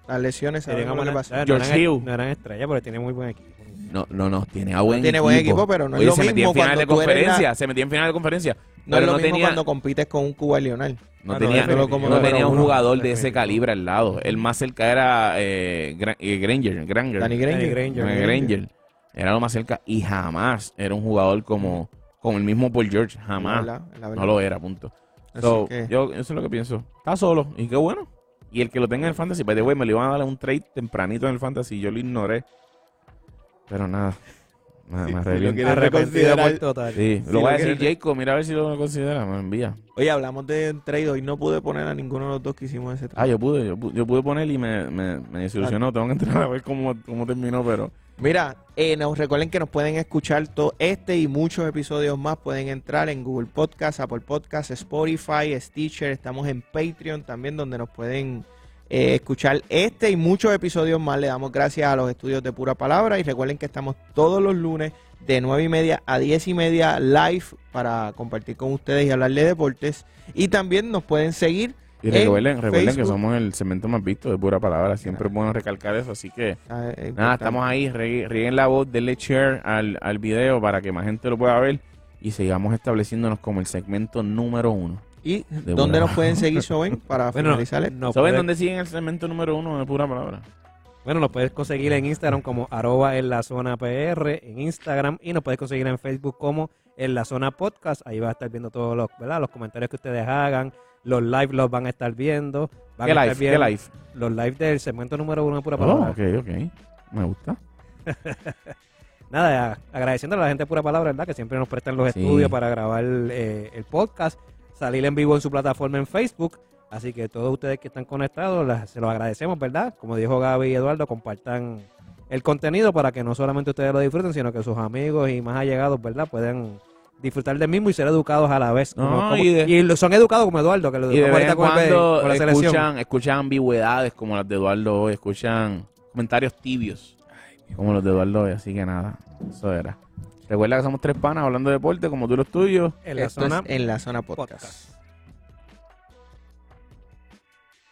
Las lesiones, pasa. no George eran- Hill. No eran estrellas, pero tiene muy buen equipo. No, no, no, tiene a buen Tiene equipo. buen equipo, pero no es Oye, lo se metía mismo en final de cuando tú eres la- conferencia, se metía en final de conferencia. No es pero lo no mismo tenía- cuando compites con un Kawhi Leonard. No Ah, no, tenía, definitivo, no número tenía un uno. jugador de ese Definitivo. calibre al lado. El más cerca era eh, Gra- eh, Granger, Granger. Danny Granger. Danny Granger. Era lo más cerca y jamás era un jugador como, como el mismo Paul George. Jamás. La verdad, la verdad. No lo era, punto. Así So, que- Yo eso es lo que pienso. Está solo y qué bueno. Y el que lo tenga en el fantasy, by the way, me lo iban a dar un trade tempranito en el fantasy yo lo ignoré. Pero nada. Me, me arrepiento. reconsiderar- por total. Sí, Si lo voy a decir quieres- Jacob, mira a ver si lo considera, me envía. Oye, hablamos de trade hoy. No pude poner a ninguno de los dos que hicimos ese trade. Ah, yo pude, yo pude, yo pude poner y me, me, me desilusionó. Tengo que entrar a ver cómo, cómo terminó, pero Mira, eh, nos recuerden que nos pueden escuchar todo este y muchos episodios más. Pueden entrar en Google Podcast, Apple Podcast, Spotify, Stitcher. Estamos en Patreon también, donde nos pueden eh, escuchar este y muchos episodios más. Le damos gracias a los estudios de Pura Palabra. Y recuerden que estamos todos los lunes de 9 y media a 10 y media live para compartir con ustedes y hablar de deportes. Y también nos pueden seguir. Y en recuerden, recuerden que somos el segmento más visto de pura palabra. Siempre es bueno recalcar eso. Así que Ah, es nada, estamos ahí. Rieguen la voz, denle share al, al video para que más gente lo pueda ver. Y sigamos estableciéndonos como el segmento número uno. ¿Y De dónde nos pueden seguir, Soben, para Bueno, finalizar? no ¿Saben puedes- dónde siguen el segmento número uno de pura palabra? Bueno, nos puedes conseguir en Instagram como arroba en la zona PR, en Instagram, y nos puedes conseguir en Facebook como en la zona podcast. Ahí vas a estar viendo todos los, ¿verdad? los comentarios que ustedes hagan. Los live los van a estar viendo. Van ¿Qué a live? estar ¿Qué viendo live? Los live del segmento número uno de Pura Oh, Palabra. ok, ok. Me gusta. Nada, agradeciendo a la gente de Pura Palabra, ¿verdad? Que siempre nos prestan los Sí. estudios para grabar eh, el podcast, salir en vivo en su plataforma en Facebook. Así que todos ustedes que están conectados, las- se los agradecemos, ¿verdad? Como dijo Gaby y Eduardo, compartan el contenido para que no solamente ustedes lo disfruten, sino que sus amigos y más allegados, ¿verdad? Puedan disfrutar del mismo y ser educados a la vez. No, Como- como- y de- y lo- son educados como Eduardo, que lo educamos ahorita con, el- con la selección. escuchan, escuchan ambigüedades como las de Eduardo hoy, escuchan comentarios tibios como los de Eduardo hoy, así que nada, eso era. Recuerda que somos tres panas hablando de deporte como tú los tuyos. En la Esto zona es en la zona podcast. podcast.